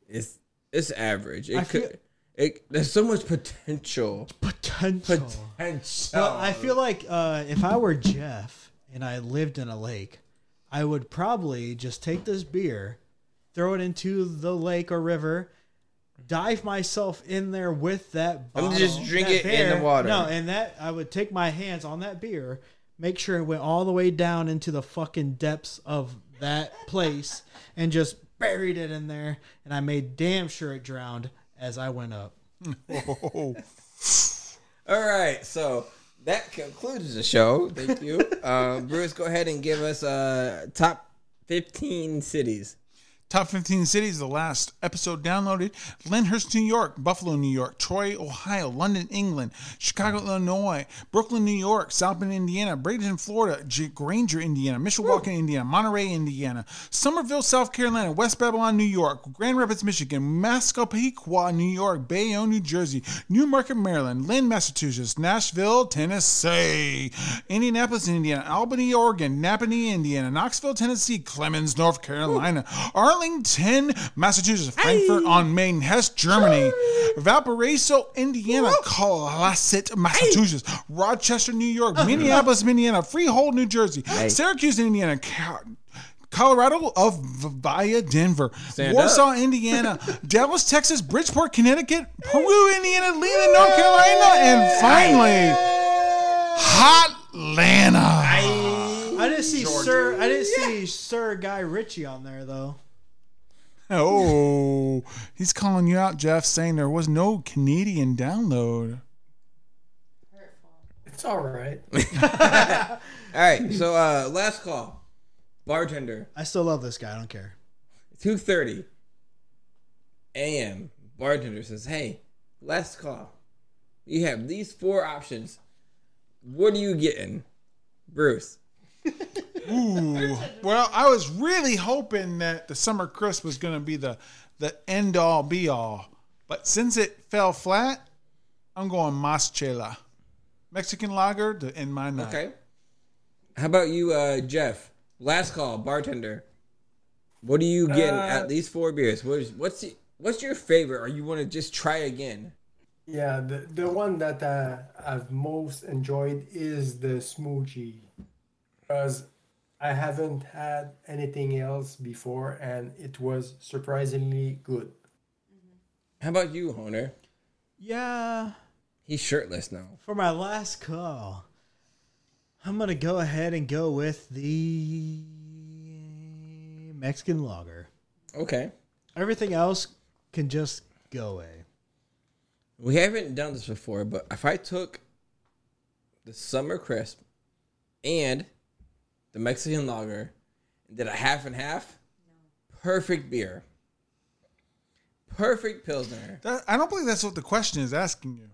It's it's average. It I could. feel- it there's so much potential. potential. Potential. Well, I feel like uh, if I were Jef and I lived in a lake, I would probably just take this beer, throw it into the lake or river, dive myself in there with that And bottle. just drink that it in the water. No, and that I would take my hands on that beer, make sure it went all the way down into the fucking depths of that place, and just buried it in there. And I made damn sure it drowned as I went up. All right, so that concludes the show. Thank you, uh, Bruce. Go ahead and give us uh top fifteen cities. Top 15 cities, the last episode downloaded Lyndhurst, New York, Buffalo, New York, Troy, Ohio, London, England, Chicago, Illinois, Brooklyn, New York, South Bend, Indiana, Bradenton, Florida, G- Granger, Indiana, Mishawaka, Indiana, Monterey, Indiana, Summerville, South Carolina, West Babylon, New York, Grand Rapids, Michigan, Massapequa, New York, Bayonne, New Jersey, Newmarket, Maryland, Lynn, Massachusetts, Nashville, Tennessee, Indianapolis, Indiana, Albany, Oregon, Nappanee, Indiana, Knoxville, Tennessee, Clemmons, North Carolina, Arlen, Arlington, Massachusetts, Frankfurt on Main, Hesse, Germany, Valparaiso, Indiana, Cohasset, Massachusetts, Rochester, New York, uh. Minneapolis, Indiana, Freehold, New Jersey, Syracuse, Indiana, Ca- Colorado of via Denver, Stand Warsaw, Indiana, Dallas, Texas, Bridgeport, Connecticut, Peru, Indiana, Leland, North Carolina, and finally, Hotlanta. I didn't see Sir. I didn't see Sir Guy Ritchie on there though. Oh, he's calling you out, Jef, saying there was no Canadian download. It's all right. All right, so uh, last call, bartender, I still love this guy. I don't care. two thirty a.m. Bartender says, "Hey, last call. You have these four options. What are you getting, Bruce?" Ooh, well, I was really hoping that the summer crisp was going to be the the end all be all, but since it fell flat, I'm going Mas Chela, Mexican lager to end my night. Okay. How about you, uh, Jef? Last call, bartender. What are you getting Uh, at these four beers? What is, what's the, what's your favorite, or you want to just try again? Yeah, the the one that uh, I've most enjoyed is the smoothie, because I haven't had anything else before, and it was surprisingly good. How about you, Honer? Yeah. He's shirtless now. For my last call, I'm gonna go ahead and go with the Mexican lager. Okay. Everything else can just go away. We haven't done this before, but if I took the summer crisp and the Mexican lager and did a half and half, perfect beer. Perfect pilsner. That, I don't believe that's what the question is asking you.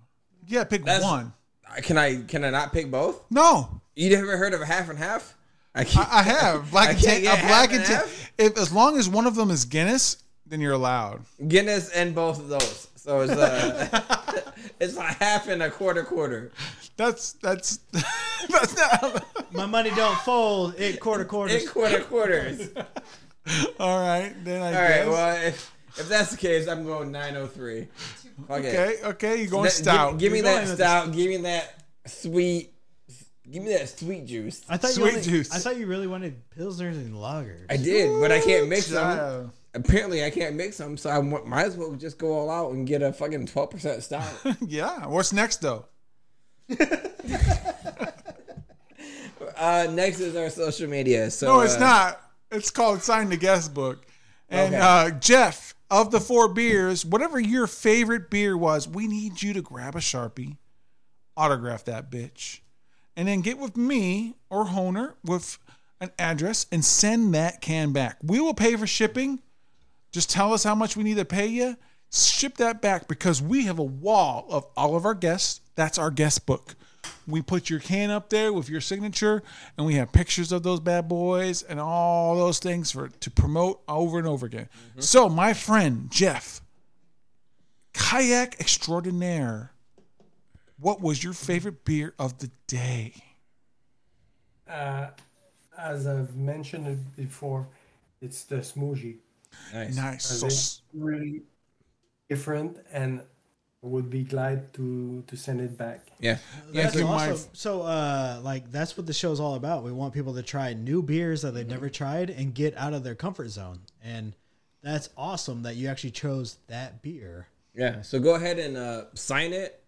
Yeah, pick That's- one. Can I can I not pick both? No, You never heard of a half and half? I can't. I, I have black I and can't tan. get A black half and and tan. half? If as long as one of them is Guinness, then you're allowed. Guinness and both of those. So it's uh, a it's like half and a quarter quarter. That's that's that's not. My money don't fold. It quarter quarters. In quarter quarters. All right, then I All guess. right. Well, if if that's the case, I'm going 903. Okay. okay, okay, you're going That- stout. Give, give me that going with stout. Give me that sweet. Give me that sweet juice. I thought Sweet you only, juice. I thought you really wanted pilsners and lagers. I did, but I can't mix them. Apparently, I can't mix them, so I might as well just go all out and get a fucking 12% stout. Yeah. What's next though? uh, next is our social media. So No, it's uh, not. It's called Sign the Guest Book. And Okay. uh, Jef, of the four beers, whatever your favorite beer was, we need you to grab a sharpie, autograph that bitch, and then get with me or Honer with an address and send that can back. We will pay for shipping. Just tell us how much we need to pay you. Ship that back because we have a wall of all of our guests. That's our guest book. We put your can up there with your signature, and we have pictures of those bad boys and all those things for to promote over and over again. So, my friend Jef, kayak extraordinaire, what was your favorite beer of the day? Uh, as I've mentioned it before, it's the smoothie. Nice. Nice. So, It's really different, and would be glad to to send it back. Yeah. That's you, my- awesome. So, uh, like, that's what the show's all about. We want people to try new beers that they've never tried and get out of their comfort zone. And that's awesome that you actually chose that beer. Yeah. So go ahead and uh, sign it,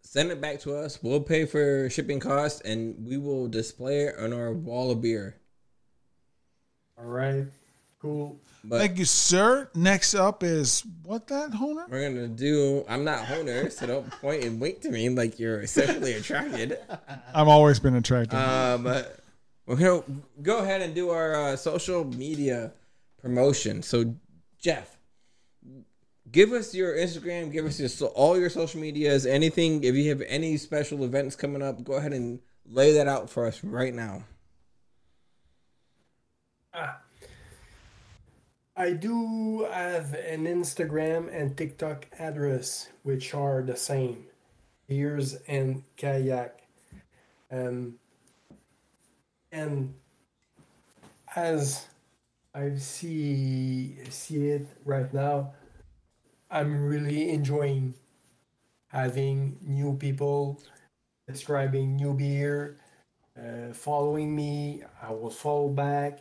send it back to us. We'll pay for shipping costs, and we will display it on our wall of beer. All right, cool. But thank you, sir. Next up is what that Honer? we're gonna do. I'm not Honer, so don't point and wink to me like you're sexually attracted. I've always been attracted. Um, we're gonna go ahead and do our uh, social media promotion. So, Jef, give us your Instagram, give us your so, all your social medias, anything. If you have any special events coming up, go ahead and lay that out for us right now. I do have an Instagram and TikTok address, which are the same, Beers and Kayak. Um, and as I see see it right now. I'm really enjoying having new people describing new beer, uh, following me. I will follow back,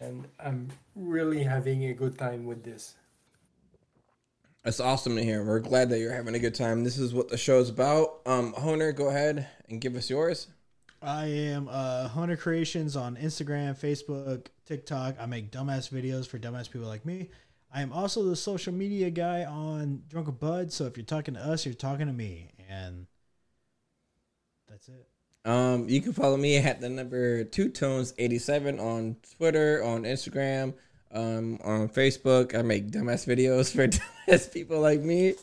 and I'm really having a good time with this. That's awesome to hear. We're glad that you're having a good time. This is what the show's about. Um, Honer, go ahead and give us yours. I am uh, Hunter Creations on Instagram, Facebook, TikTok. I make dumbass videos for dumbass people like me. I am also the social media guy on Drunken Bud. So if you're talking to us, you're talking to me, and that's it. Um, you can follow me at the number two tones eighty seven on Twitter, on Instagram, um, on Facebook. I make dumbass videos for dumbass people like me.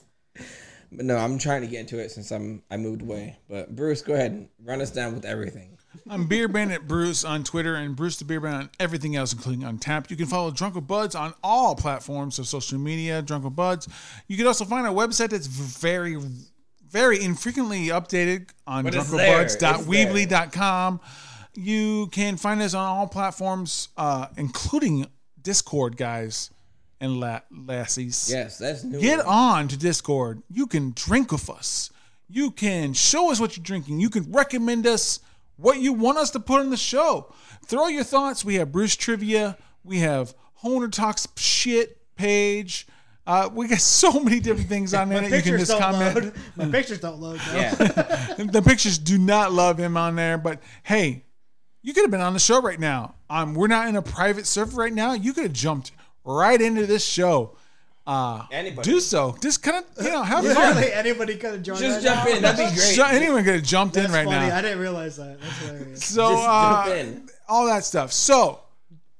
But no, I'm trying to get into it since I'm I moved away. But Bruce, go ahead and run us down with everything. I'm Beer Bandit Bruce on Twitter and Bruce the Beer Bandit on everything else, including Untappd. You can follow Drunken Buds on all platforms of social media, Drunken Buds. You can also find our website that's very, very infrequently updated on But it's there. It's drunkenbuds.weebly.com. You can find us on all platforms, uh, including Discord, guys and la- lassies. Yes, that's new. Get on to Discord. You can drink with us. You can show us what you're drinking. You can recommend us what you want us to put in the show. Throw your thoughts. We have Bruce Trivia. We have Honer Talks Shit page. Uh, we got so many different things on there that you can Pictures just comment. load. My pictures don't load. though. Yeah. the pictures do not love him on there, but hey, you could have been on the show right now. Um, we're not in a private server right now. You could have jumped right into this show. Uh, Anybody. do so. Just kind of you know have fun. Literally anybody could have joined. Just right jump now. in. That'd be great. Anyone could have jumped That's in right funny. now. I didn't realize that. That's hilarious. So Just uh, jump in. all that stuff. So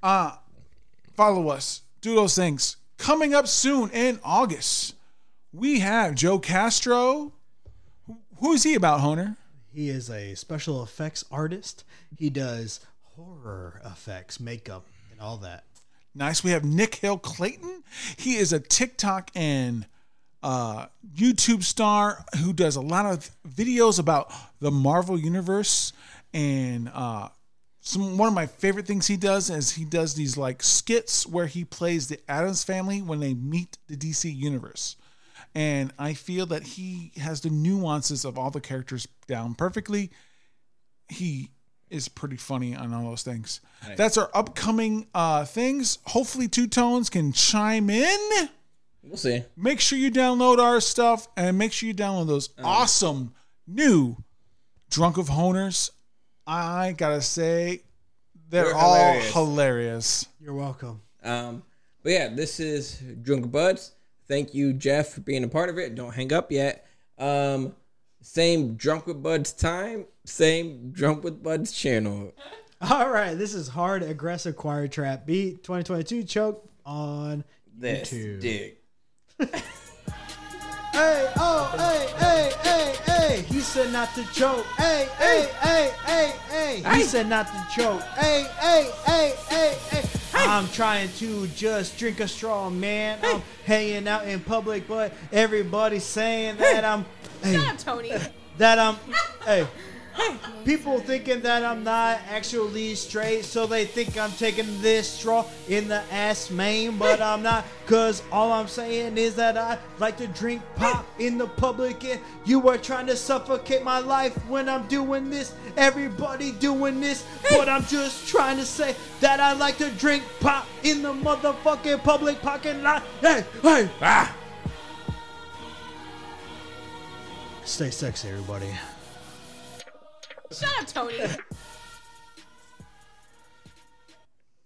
uh, follow us. Do those things. Coming up soon in August, we have Joe Castro. Who- Who is he about, Honer? He is a special effects artist. He does horror effects, makeup, and all that. Nice. We have Nick Hill Clayton. He is a TikTok and uh, YouTube star who does a lot of videos about the Marvel Universe. And uh, some one of my favorite things he does is he does these like skits where he plays the Addams family when they meet the DC Universe. And I feel that he has the nuances of all the characters down perfectly. He is pretty funny on all those things. That's our upcoming uh, things. Hopefully, Two Tones can chime in. We'll see. Make sure you download our stuff and make sure you download those awesome new Drunk of Honers. I gotta say, they're They're all hilarious. hilarious. You're welcome. Um, but yeah, this is Drunk Buds. Thank you, Jef, for being a part of it. Don't hang up yet. Um, same Drunk with Buds time, same Drunk with Buds channel. All right, this is hard aggressive choir trap beat 2022 choke on This YouTube. dick. Hey, oh, hey, hey, hey, hey. He said not to choke. Hey, hey, hey, hey, hey. He said not to choke. Hey, hey, hey, hey, hey. I'm trying to just drink a straw, man. I'm hanging out in public, but everybody's saying that I'm. Hey, Shut up, Tony. that I'm. Hey. People thinking that I'm not actually straight, so they think I'm taking this straw in the ass main, but I'm not. Cause all I'm saying is that I like to drink pop in the public, and you are trying to suffocate my life when I'm doing this. Everybody doing this, but I'm just trying to say that I like to drink pop in the motherfucking public parking lot. Hey, hey, ah! Stay sexy, everybody. Shut up, Tony.